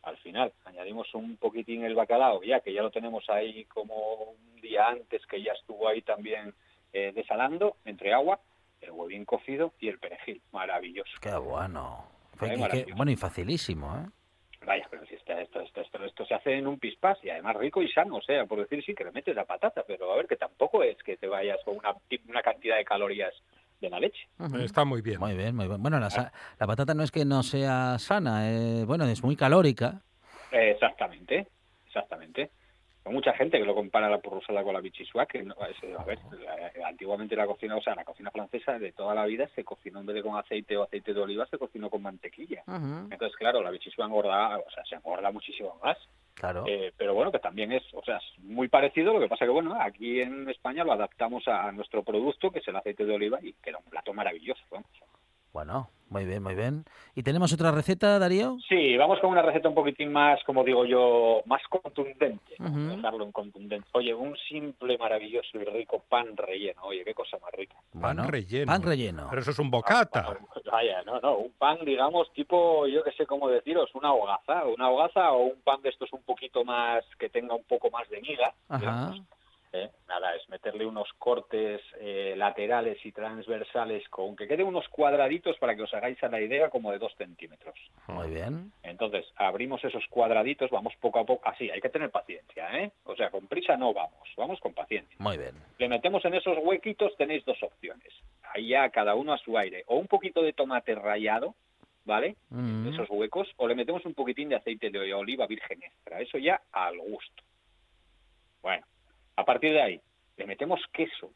al final añadimos un poquitín el bacalao ya que ya lo tenemos ahí como un día antes que ya estuvo ahí también eh, desalando entre agua el huevín cocido y el perejil maravilloso Qué bueno. Qué- bueno, y facilísimo, ¿eh? Vaya, pero si está, esto, esto, esto, esto se hace en un pispás y además rico y sano, o sea, por decir sí que le metes la patata, pero a ver que tampoco es que te vayas con una, una cantidad de calorías de la leche. Ujú. Está muy bien. Muy bien, muy bien. Bueno, la, sa- la patata no es que no sea sana, eh, bueno, es muy calórica. Eh, exactamente, exactamente. Mucha gente que lo compara la porrosada con la bichisua, que no, es- a ver, eh, antiguamente la cocina, o sea, la cocina francesa de toda la vida se cocinó en vez de con aceite o aceite de oliva, se cocinó con mantequilla. Entonces, claro, la bichisua engorda, o sea, se engorda muchísimo más. Claro. Eh, pero bueno, que también es, o sea, es muy parecido, lo que pasa que bueno, aquí en España lo adaptamos a, a nuestro producto, que es el aceite de oliva, y queda un plato maravilloso. Bueno, muy bien, muy bien. ¿Y tenemos otra receta, Darío? Sí, vamos con una receta un poquitín más, como digo yo, más contundente. Ujú. dejarlo en contundente. Oye, un simple, maravilloso y rico pan relleno. Oye, qué cosa más rica. Bueno, relleno. Pan relleno. Pero eso es un bocata. Vaya, no, no, un pan, digamos, tipo, yo que sé cómo deciros, una hogaza, una hogaza o un pan de estos un poquito más, que tenga un poco más de miga. Ajá. digamos. ¿Eh? Nada, es meterle unos cortes eh, laterales y transversales con que queden unos cuadraditos para que os hagáis a la idea como de dos centímetros. Muy bien. Entonces, abrimos esos cuadraditos, vamos poco a poco, así, hay que tener paciencia, ¿eh? O sea, con prisa no vamos, vamos con paciencia. Muy bien. Le metemos en esos huequitos, tenéis dos opciones. Ahí ya cada uno a su aire. O un poquito de tomate rallado, ¿vale? Mm. Esos huecos. O le metemos un poquitín de aceite de oliva virgen extra. Eso ya al gusto. Bueno, a partir de ahí, le metemos queso.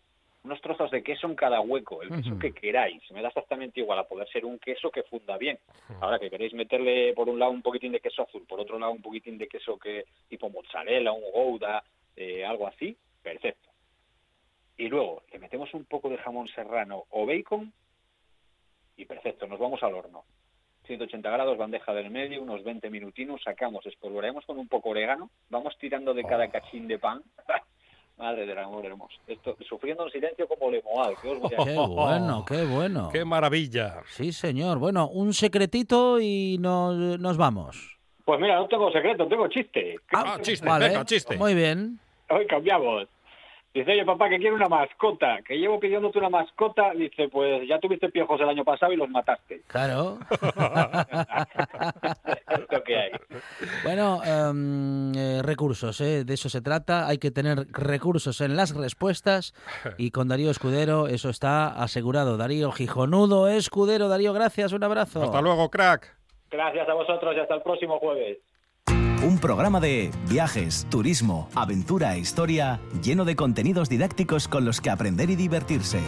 Unos trozos de queso en cada hueco, el queso que queráis. Me da exactamente igual a poder ser un queso que funda bien. Ahora que queréis meterle por un lado un poquitín de queso azul, por otro lado un poquitín de queso que tipo mozzarella, un gouda, eh, algo así, perfecto. Y luego le metemos un poco de jamón serrano o bacon y perfecto, nos vamos al horno. 180 grados, bandeja del medio, unos 20 minutinos, sacamos, espolvoreamos con un poco orégano, vamos tirando de cada cachín de pan. Madre del amor hermoso. Esto, sufriendo en silencio como lemoal. ¿qué os voy a Qué bueno, qué bueno. ¡Qué maravilla! Sí, señor. Bueno, un secretito y nos, nos vamos. Pues mira, no tengo secreto, tengo chiste. Ah, chiste, Vale, venga, chiste. Muy bien. Hoy cambiamos. Dice, oye papá, que quiero una mascota, que llevo pidiéndote una mascota. Dice, pues ya tuviste piojos el año pasado y los mataste. Claro. Lo que hay. Bueno, em, eh, recursos, ¿eh? de eso se trata. Hay que tener recursos en las respuestas. Y con Darío Escudero eso está asegurado. Darío Gijonudo Escudero. Darío, gracias. Un abrazo. Hasta luego, crack. Gracias a vosotros y hasta el próximo jueves. Un programa de viajes, turismo, aventura e historia lleno de contenidos didácticos con los que aprender y divertirse.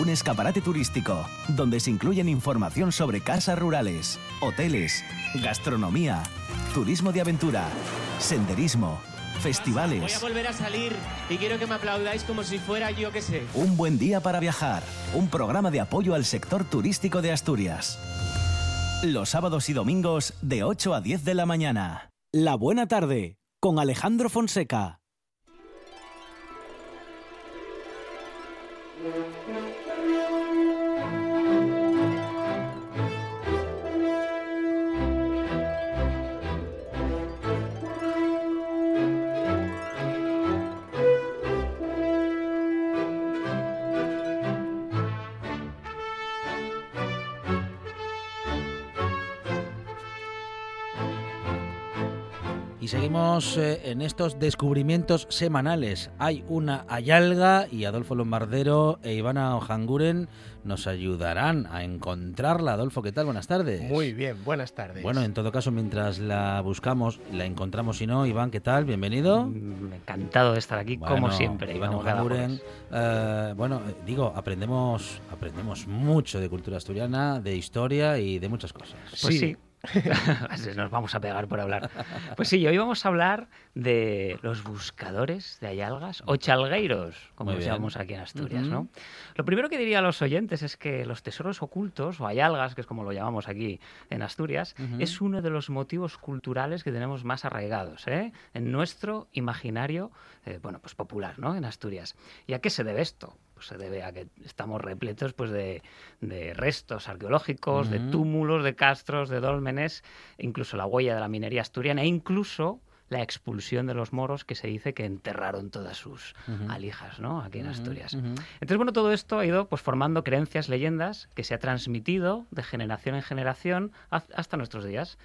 Un escaparate turístico donde se incluyen información sobre casas rurales, hoteles, gastronomía, turismo de aventura, senderismo, Voy a festivales. volver a salir y quiero que me aplaudáis como si fuera yo que sé. Un buen día para viajar. Un programa de apoyo al sector turístico de Asturias. Los sábados y domingos de 8 a 10 de la mañana. La buena tarde con Alejandro Fonseca. Seguimos eh, en estos descubrimientos semanales. Hay una Ayalga y Adolfo Lombardero e Ivana Ojanguren nos ayudarán a encontrarla. Adolfo, ¿qué tal? Buenas tardes. Muy bien, buenas tardes. Bueno, en todo caso, mientras la buscamos, la encontramos si no, Iván, ¿qué tal? Bienvenido. Mm, Encantado de estar aquí, como siempre. Iván Ojanguren, eh, bueno, digo, aprendemos, aprendemos mucho de cultura asturiana, de historia y de muchas cosas. Pues sí. Nos vamos a pegar por hablar. Pues sí, hoy vamos a hablar de los buscadores de hayalgas o chalgueiros, como los llamamos aquí en Asturias. ¿no? Lo primero que diría a los oyentes es que los tesoros ocultos o hayalgas, que es como lo llamamos aquí en Asturias, es uno de los motivos culturales que tenemos más arraigados ¿eh? en nuestro imaginario, eh, bueno, pues popular, ¿no? En Asturias. ¿Y a qué se debe esto? Pues se debe a que estamos repletos pues de, de restos arqueológicos, de túmulos, de castros, de dólmenes, incluso la huella de la minería asturiana e incluso la expulsión de los moros que se dice que enterraron todas sus alijas, ¿no? Aquí en Asturias. Entonces, bueno, todo esto ha ido pues formando creencias, leyendas que se ha transmitido de generación en generación hasta nuestros días.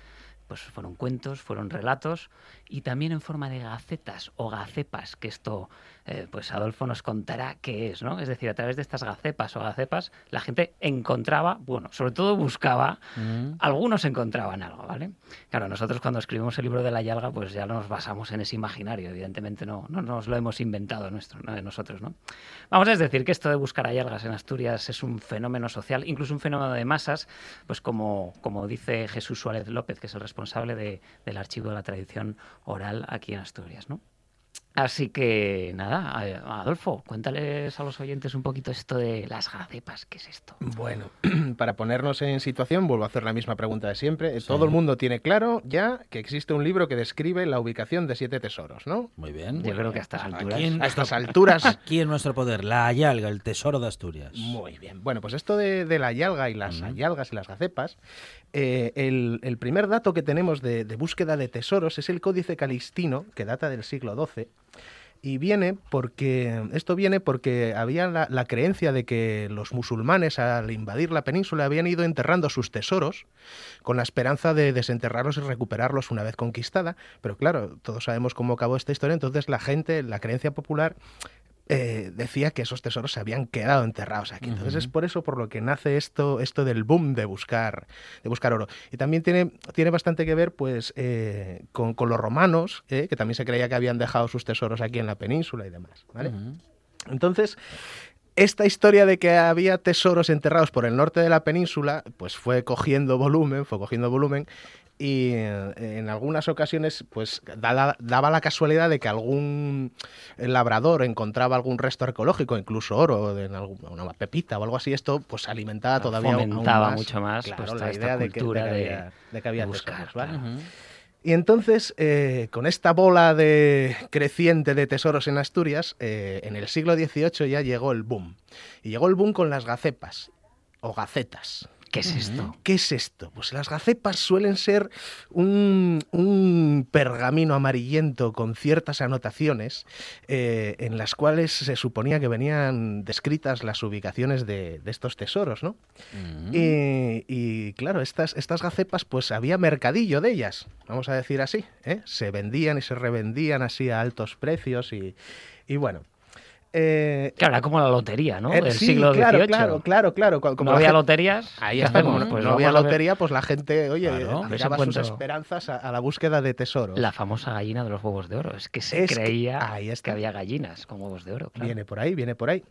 Pues fueron cuentos, fueron relatos y también en forma de gacetas o gacepas, que esto eh, pues Adolfo nos contará qué es, ¿no? Es decir, a través de estas gacepas o gacepas, la gente encontraba, bueno, sobre todo buscaba, Mm. algunos encontraban algo, ¿vale? Claro, nosotros cuando escribimos el libro de la Yalga, pues ya nos basamos en ese imaginario, evidentemente no, no nos lo hemos inventado nuestro, ¿no? de nosotros, ¿no? Vamos a decir que esto de buscar ayalgas en Asturias es un fenómeno social, incluso un fenómeno de masas, pues como, como dice Jesús Suárez López, que es el responsable de- del archivo de la tradición oral aquí en Asturias, ¿no? Así que nada, Adolfo, cuéntales a los oyentes un poquito esto de las gacepas, ¿qué es esto? Bueno, para ponernos en situación, vuelvo a hacer la misma pregunta de siempre. Todo el mundo tiene claro ya que existe un libro que describe la ubicación de siete tesoros, ¿no? Muy bien. Yo creo que a estas alturas... Aquí en, A estas alturas. aquí en nuestro poder, la Ayalga, el tesoro de Asturias. Muy bien. Bueno, pues esto de, de la yalga y las ayalgas y las gacepas, eh, el, primer dato que tenemos de, de búsqueda de tesoros es el Códice Calistino, que data del siglo XII. Y viene porque, esto viene porque había la, la creencia de que los musulmanes al invadir la península habían ido enterrando sus tesoros con la esperanza de desenterrarlos y recuperarlos una vez conquistada. Pero claro, todos sabemos cómo acabó esta historia, entonces la gente, la creencia popular, eh, decía que esos tesoros se habían quedado enterrados aquí. Entonces es por eso por lo que nace esto, esto del boom de buscar, de buscar oro. Y también tiene, tiene bastante que ver pues, eh, con, con los romanos, eh, que también se creía que habían dejado sus tesoros aquí en la península y demás. ¿vale? Entonces, esta historia de que había tesoros enterrados por el norte de la península, pues fue cogiendo volumen, fue cogiendo volumen y eh, en algunas ocasiones pues daba la casualidad de que algún labrador encontraba algún resto arqueológico, incluso oro, en alguna una pepita o algo así, esto pues alimentaba todavía aún Fomentaba más, mucho más, claro, pues, la idea de que, de que había, de que había de buscar, tesoros, ¿vale? claro. Y entonces, eh, con esta bola de creciente de tesoros en Asturias, eh, en el siglo XVIII ya llegó el boom. Y llegó el boom con las gacepas, o gacetas. ¿Qué es esto? ¿Qué es esto? Pues las gacepas suelen ser un, un pergamino amarillento con ciertas anotaciones eh, en las cuales se suponía que venían descritas las ubicaciones de, de estos tesoros, ¿no? Y, y, claro, estas, estas gacepas, pues había mercadillo de ellas, vamos a decir así. ¿eh? Se vendían y se revendían así a altos precios y, y bueno. Eh, Claro, era como la lotería, ¿no? eh, Del sí, siglo claro, XVIII. claro, claro, claro. co- Como no había loterías. Ahí ¿qué está, como Pues no había lotería, pues la gente, oye, Claro. Tiraba sus esperanzas a, a la búsqueda de tesoros. La famosa gallina de los huevos de oro. Es que se Es que- creía ahí que, había gallinas con huevos de oro. claro. Viene por ahí, viene por ahí.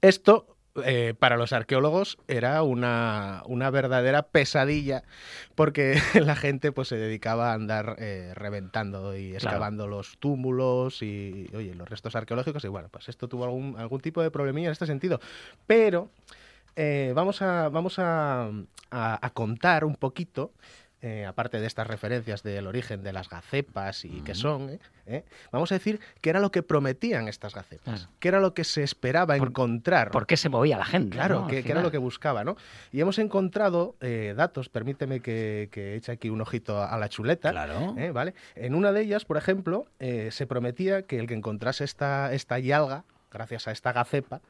Esto, eh, para los arqueólogos, era una, una verdadera pesadilla, porque la gente pues, se dedicaba a andar eh, reventando y excavando los túmulos y, oye, los restos arqueológicos. Y bueno, pues esto tuvo algún, algún tipo de problemilla en este sentido. Pero eh, vamos, a, vamos a, a- a contar un poquito. Eh, aparte de estas referencias del origen de las gacepas y qué son, ¿eh? ¿Eh? vamos a decir qué era lo que prometían estas gacepas, Claro. qué era lo que se esperaba encontrar. ¿Por qué se movía la gente? Claro, ¿no? Que era lo que buscaba, ¿no? Y hemos encontrado datos, permíteme que, que eche aquí un ojito a, la chuleta. Claro. ¿Vale? En una de ellas, por ejemplo, se prometía que el que encontrase esta, esta yalga, gracias a esta gacepa,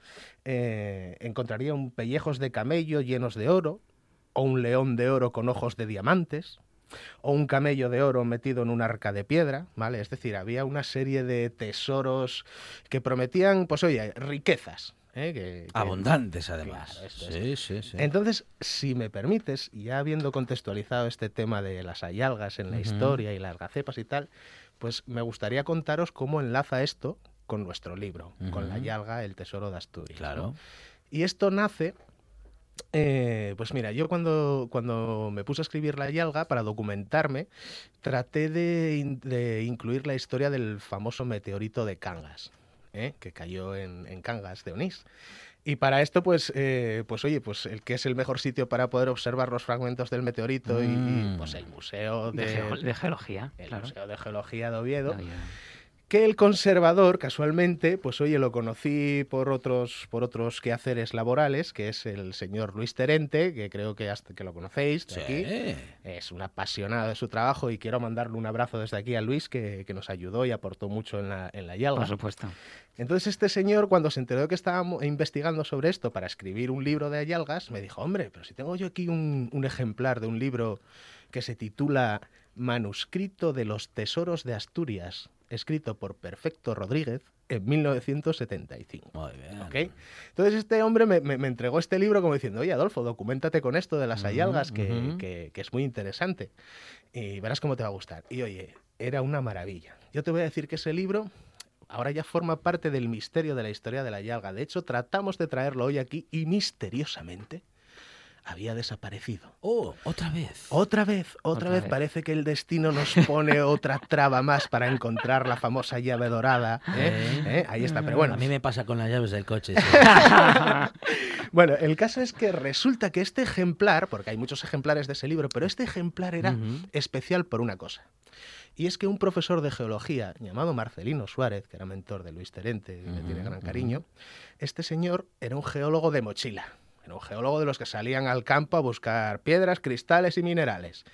eh, encontraría un pellejos de camello llenos de oro, o un león de oro con ojos de diamantes, o un camello de oro metido en un arca de piedra, ¿vale? Es decir, había una serie de tesoros que prometían, pues oye, riquezas. ¿eh? Que- que- Abundantes, además. Claro, esto es. sí, sí, sí. entonces, si me permites, ya habiendo contextualizado este tema de las ayalgas en la historia y las gacepas y tal, pues me gustaría contaros cómo enlaza esto con nuestro libro, con la yalga, el tesoro de Asturias. ¿no? Claro. Y esto nace, eh, pues mira, yo cuando, cuando me puse a escribir la yalga para documentarme, traté de, de incluir la historia del famoso meteorito de Cangas, ¿eh? que cayó en, en Cangas de Onís. Y para esto, pues, eh, pues oye, pues el que es el mejor sitio para poder observar los fragmentos del meteorito y, y, Mm. pues el museo De, de, geo- de geología, el claro. museo de geología de Oviedo, Había- que el conservador, casualmente, pues oye, lo conocí por otros, por otros quehaceres laborales, que es el señor Luis Terente, que creo que hasta que lo conocéis de Sí. aquí. Es un apasionado de su trabajo y quiero mandarle un abrazo desde aquí a Luis, que, que nos ayudó y aportó mucho en la, en la Yalga. Por supuesto. Entonces este señor, cuando se enteró de que estábamos investigando sobre esto para escribir un libro de ayalgas, me dijo, hombre, pero si tengo yo aquí un, un ejemplar de un libro que se titula Manuscrito de los Tesoros de Asturias, escrito por Perfecto Rodríguez, en 1975. Muy bien. ¿ok? Entonces este hombre me, me- me entregó este libro como diciendo, oye Adolfo, documentate con esto de las ayalgas que, ujú. que- que es muy interesante y verás cómo te va a gustar. Y oye, era una maravilla. Yo te voy a decir que ese libro ahora ya forma parte del misterio de la historia de la yalga. De hecho, tratamos de traerlo hoy aquí y misteriosamente había desaparecido. Oh, otra vez. Otra vez, otra, Otra vez, vez. parece que el destino nos pone otra traba más para encontrar la famosa llave dorada. ¿eh? ¿Eh? Ahí está, pero bueno. A mí me pasa con las llaves del coche. sí. Bueno, el caso es que resulta que este ejemplar, porque hay muchos ejemplares de ese libro, pero este ejemplar era especial por una cosa. Y es que un profesor de geología llamado Marcelino Suárez, que era mentor de Luis Terente, y le tiene gran cariño, este señor era un geólogo de mochila. Era un geólogo de los que salían al campo a buscar piedras, cristales y minerales.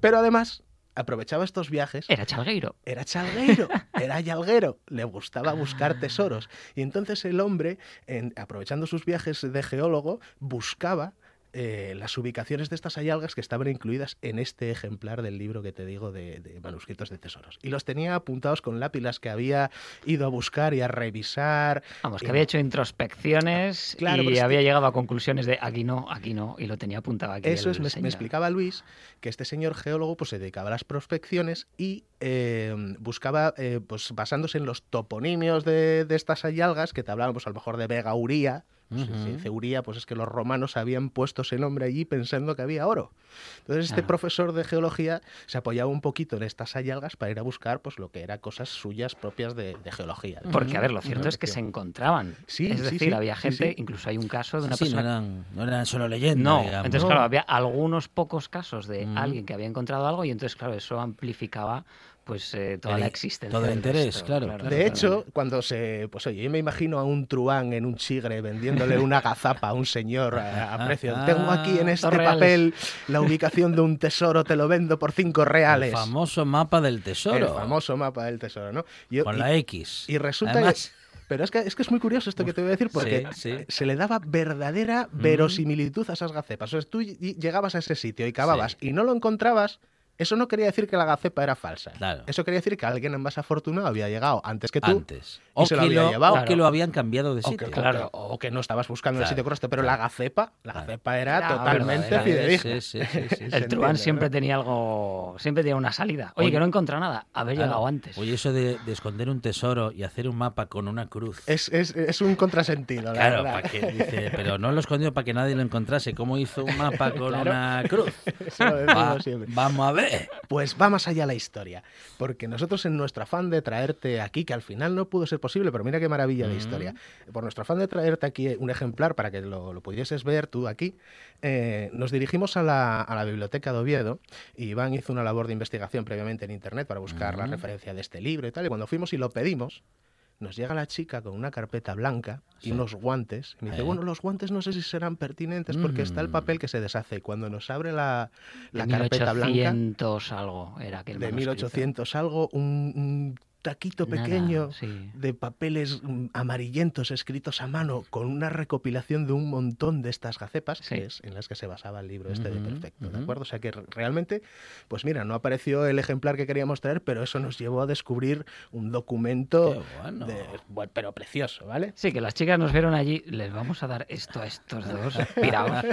Pero además aprovechaba estos viajes Era chalgueiro. era chalgueiro, era yalguero, le gustaba buscar tesoros. Y entonces el hombre, en- aprovechando sus viajes de geólogo, buscaba eh, las ubicaciones de estas hayalgas que estaban incluidas en este ejemplar del libro que te digo de, de manuscritos de tesoros. Y los tenía apuntados con lápidas que había ido a buscar y a revisar. Vamos, que Y- había hecho introspecciones Claro, y había que- llegado a conclusiones de aquí no, aquí no, y lo tenía apuntado aquí. Eso es, me, explicaba Luis que este señor geólogo pues, se dedicaba a las prospecciones y eh, buscaba, eh, pues basándose en los toponimios de, de estas hayalgas, que te hablaban pues, a lo mejor de Vega Uría. Dice Uría, pues es que los romanos habían puesto ese nombre allí pensando que había oro. Entonces este Ah. profesor de geología se apoyaba un poquito en estas hayalgas para ir a buscar pues lo que era cosas suyas propias de, de geología. Porque, a ver, lo cierto es que se encontraban. Sí, es sí, decir, sí, había gente, sí. incluso hay un caso de una Sí, no persona eran, no eran solo leyendas. No, digamos. entonces claro, había algunos pocos casos de alguien que había encontrado algo y entonces claro, eso amplificaba pues eh, toda El- la existencia. todo el interés, resto, claro, claro. De hecho, cuando se. Pues oye, yo me imagino a un truán en un chigre vendiéndole una gazapa a un señor a, a precio. Ah, Tengo aquí en este reales. papel la ubicación de un tesoro, te lo vendo por cinco reales. El famoso mapa del tesoro. El famoso mapa del tesoro, ¿no? Yo- Con y- la X. y resulta Además, que. Pero es que, es que es muy curioso esto que te voy a decir porque Sí, sí. se le daba verdadera verosimilitud a esas gacepas. O sea, tú llegabas a ese sitio y cavabas y no lo encontrabas. Eso no quería decir que la gacepa era falsa. Claro. Eso quería decir que alguien más afortunado había llegado antes que tú. antes. y O se lo que, había lo, llevado. o que lo habían cambiado de O que, sitio. o que- Claro. o que no estabas buscando el sitio correcto, pero la gacepa, la gacepa era totalmente fidedigna. Sí, sí, sí, sí, sí. El truán siempre ¿no? tenía algo, siempre tenía una salida. Oye, Oye, que no encontrado nada, haber Claro. llegado antes. Oye, eso de, de esconder un tesoro y hacer un mapa con una cruz. Es, es- es un contrasentido, la Claro, verdad. para que dice, pero no lo escondió para que nadie lo encontrase. ¿Cómo hizo un mapa con Claro. una cruz? Eso lo decimos Va- siempre. vamos a ver. Pues va más allá la historia, porque nosotros en nuestro afán de traerte aquí, que al final no pudo ser posible, pero mira qué maravilla de Mm. historia, por nuestro afán de traerte aquí un ejemplar para que lo, lo pudieses ver tú aquí, eh, nos dirigimos a la, a la biblioteca de Oviedo y Iván hizo una labor de investigación previamente en internet para buscar la Mm. referencia de este libro y tal, y cuando fuimos y lo pedimos, nos llega la chica con una carpeta blanca y unos guantes. Y me dice, Eh. bueno, los guantes no sé si serán pertinentes porque está el Mm. papel que se deshace. Y cuando nos abre la, la de carpeta blanca 1800 algo era aquel de manuscrito. 1800 algo, un, un taquito Nada, pequeño sí. de papeles mm, amarillentos escritos a mano con una recopilación de un montón de estas gacepas Sí. que es en las que se basaba el libro este de Perfecto, ¿de acuerdo? O sea que re- realmente, pues mira, no apareció el ejemplar que queríamos traer, pero eso nos llevó a descubrir un documento, Qué bueno. de- bueno, pero precioso, ¿vale? Sí, que las chicas nos vieron allí, les vamos a dar esto a estos dos pirados.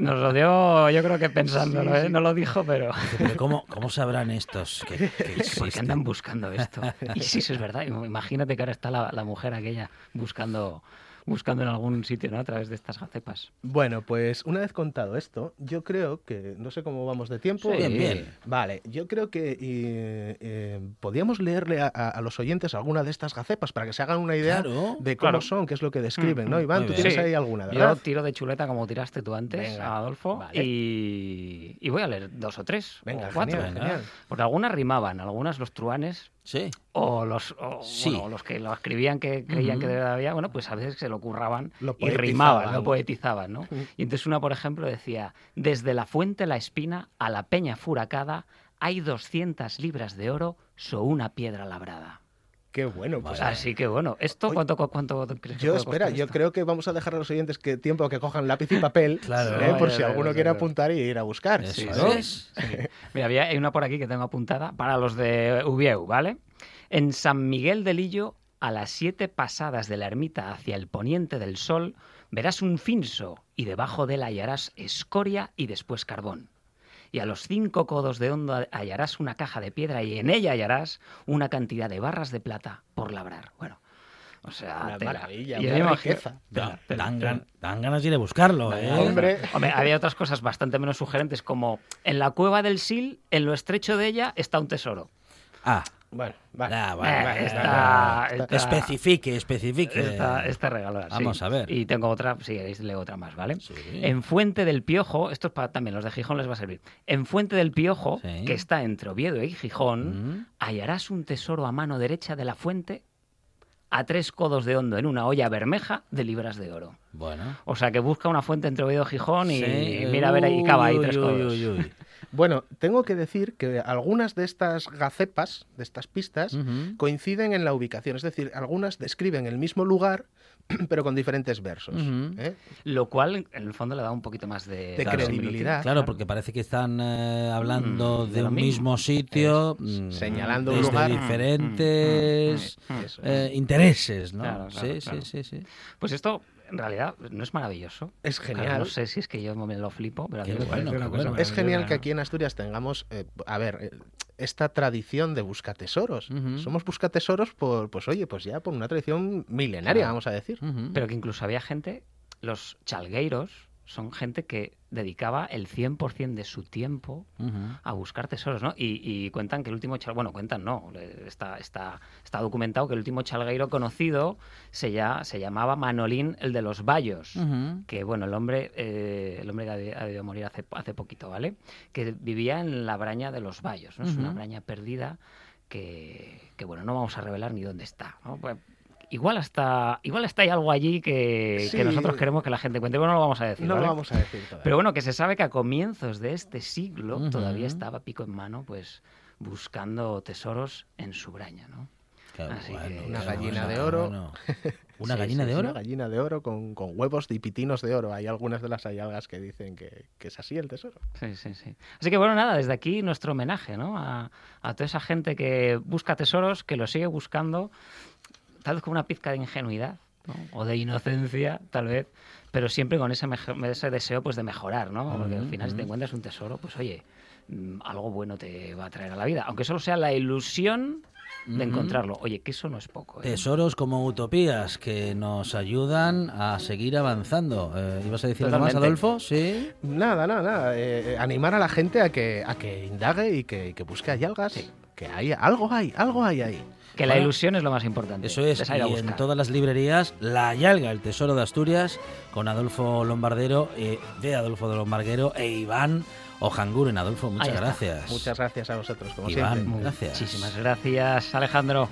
Nos lo dio, yo creo que pensándolo, ¿eh? no lo dijo, pero pero ¿cómo, ¿Cómo sabrán estos que, que ¿por qué existen? andan buscando esto? Y sí, eso es verdad. Imagínate que ahora está la, la mujer aquella buscando, buscando en algún sitio, ¿no? A través de estas gacepas. Bueno, pues una vez contado esto, yo creo que, no sé cómo vamos de tiempo. Sí. Bien, bien. Vale, yo creo que eh, eh, podíamos leerle a, a- a los oyentes alguna de estas gacepas para que se hagan una idea Claro. de cómo Claro. son, qué es lo que describen, Mm, ¿no? mm, Iván, muy tú bien. tienes Sí. ahí alguna, Yo ¿verdad? tiro de chuleta como tiraste tú antes, Venga, Adolfo, vale. y, y voy a leer dos o tres Venga, o cuatro. genial. Porque algunas rimaban, algunas los truanes Sí. o los, o, Sí. bueno, los que lo escribían que creían que de verdad había, bueno, pues a veces se lo curraban Lo y rimaban, lo poetizaban, ¿no? Y entonces una, por ejemplo, decía, desde la fuente La Espina a la peña furacada hay 200 libras de oro so una piedra labrada. Qué bueno, pues. Así que bueno, ¿esto Oye, cuánto, cuánto crees que Yo, espera, yo esto? creo que vamos a dejar a los oyentes que tiempo que cojan lápiz y papel, Claro. ¿eh? por Ya, si ya, alguno ya, quiere apuntar y ir a buscar. Eso ¿no? es. Mira, había, hay una por aquí que tengo apuntada para los de Ubieu, ¿vale? En San Miguel del Illo a las siete pasadas de la ermita hacia el poniente del sol, verás un finso y debajo de él hallarás escoria y después carbón. Y a los cinco codos de hondo hallarás una caja de piedra y en ella hallarás una cantidad de barras de plata por labrar. Bueno, o sea, Una tela. maravilla, una riqueza. tela, tela, Dan, gan- dan ganas de ir a buscarlo, ¿eh? Hombre. Hombre, había otras cosas bastante menos sugerentes, como en la cueva del Sil, en lo estrecho de ella, está un tesoro. Ah, Bueno, vale. Eh, está- especifique, especifique. Esta, esta regalo. sí. Vamos a ver. Y tengo otra, si queréis, leo otra más, ¿vale? Sí. En Fuente del Piojo, esto es para también los de Gijón les va a servir. En Fuente del Piojo, Sí. que está entre Oviedo y Gijón, Mm. hallarás un tesoro a mano derecha de la fuente a tres codos de hondo en una olla bermeja de libras de oro. Bueno. O sea que busca una fuente entre Oviedo y Gijón y mira a ver ahí, cava ahí Uy, tres uy, codos. uy, uy. Bueno, tengo que decir que algunas de estas gacepas, de estas pistas, coinciden en la ubicación. Es decir, algunas describen el mismo lugar, pero con diferentes versos. ¿eh? Lo cual, en el fondo, le da un poquito más de, De claro, credibilidad. Claro, porque parece que están eh, hablando Mm, de un mismo. mismo sitio, Es- mm, señalando un desde lugar. diferentes Mm, mm, mm. Eso. eh, intereses, ¿no? Claro, claro, sí, claro. sí, sí, sí. Pues esto, en realidad, no es maravilloso. Es Claro, genial. no sé si es que yo me lo flipo, pero a mí Qué me bueno, parece qué una cosa bueno. Es genial que aquí en Asturias tengamos, eh, a ver, eh, esta tradición de buscatesoros. Ujú. Somos buscatesoros por, pues oye, pues ya por una tradición milenaria, Claro. vamos a decir. Pero que incluso había gente, los chalgueiros, son gente que dedicaba el 100% de su tiempo a buscar tesoros, ¿no? Y, y cuentan que el último chal... bueno, cuentan no, está, está, está documentado que el último chalgueiro conocido se, ya, se llamaba Manolín el de los Bayos. Ujú. que bueno, el hombre, eh, el hombre que ha de- ha debido morir hace, hace poquito, ¿vale? Que vivía en la braña de los Bayos, ¿no? Es una braña perdida que, que, bueno, no vamos a revelar ni dónde está, ¿no? Pues, igual hasta, igual está hay algo allí que, nosotros queremos que la gente cuente, bueno, no lo vamos a decir, No ¿vale? lo vamos a decir todavía. Pero bueno, que se sabe que a comienzos de este siglo todavía estaba pico en mano, pues buscando tesoros en su braña, ¿no? Así bueno, que- Una gallina de oro. bueno. ¿Una Sí, gallina sí, de sí, oro? Una gallina de oro con, con huevos y pitinos de oro. Hay algunas de las hayalgas que dicen que, que es así el tesoro. Sí, sí, sí. Así que bueno, nada, desde aquí nuestro homenaje, ¿no? A, a toda esa gente que busca tesoros, que lo sigue buscando, tal vez con una pizca de ingenuidad, ¿no? O de inocencia, tal vez, pero siempre con ese, ese deseo pues de mejorar, ¿no? Porque al final si te encuentras un tesoro, pues oye, mm, algo bueno te va a traer a la vida, aunque solo sea la ilusión de encontrarlo. Oye, que eso no es poco. ¿eh? Tesoros como utopías que nos ayudan a seguir avanzando. Eh, ¿Ibas a decir algo más. Adolfo? Sí. Nada, nada, nada. eh, eh, animar a la gente a que, a que indague y que, que busque hayalgas. Que hay, algo hay, algo hay ahí. Que la Bueno, ilusión es lo más importante. Eso es, y en todas las librerías, La Yalga, el tesoro de Asturias, con Adolfo Lombardero, eh, de Adolfo de Lombardero e Iván Ojanguren. Adolfo, muchas gracias. Muchas gracias a vosotros, como Iván, siempre. gracias. Muchísimas gracias, Alejandro.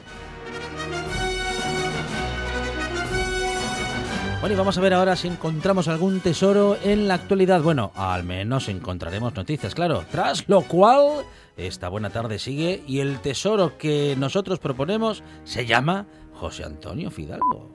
Bueno, y vamos a ver ahora si encontramos algún tesoro en la actualidad. Bueno, al menos encontraremos noticias, claro. Tras lo cual, esta buena tarde sigue y el tesoro que nosotros proponemos se llama José Antonio Fidalgo.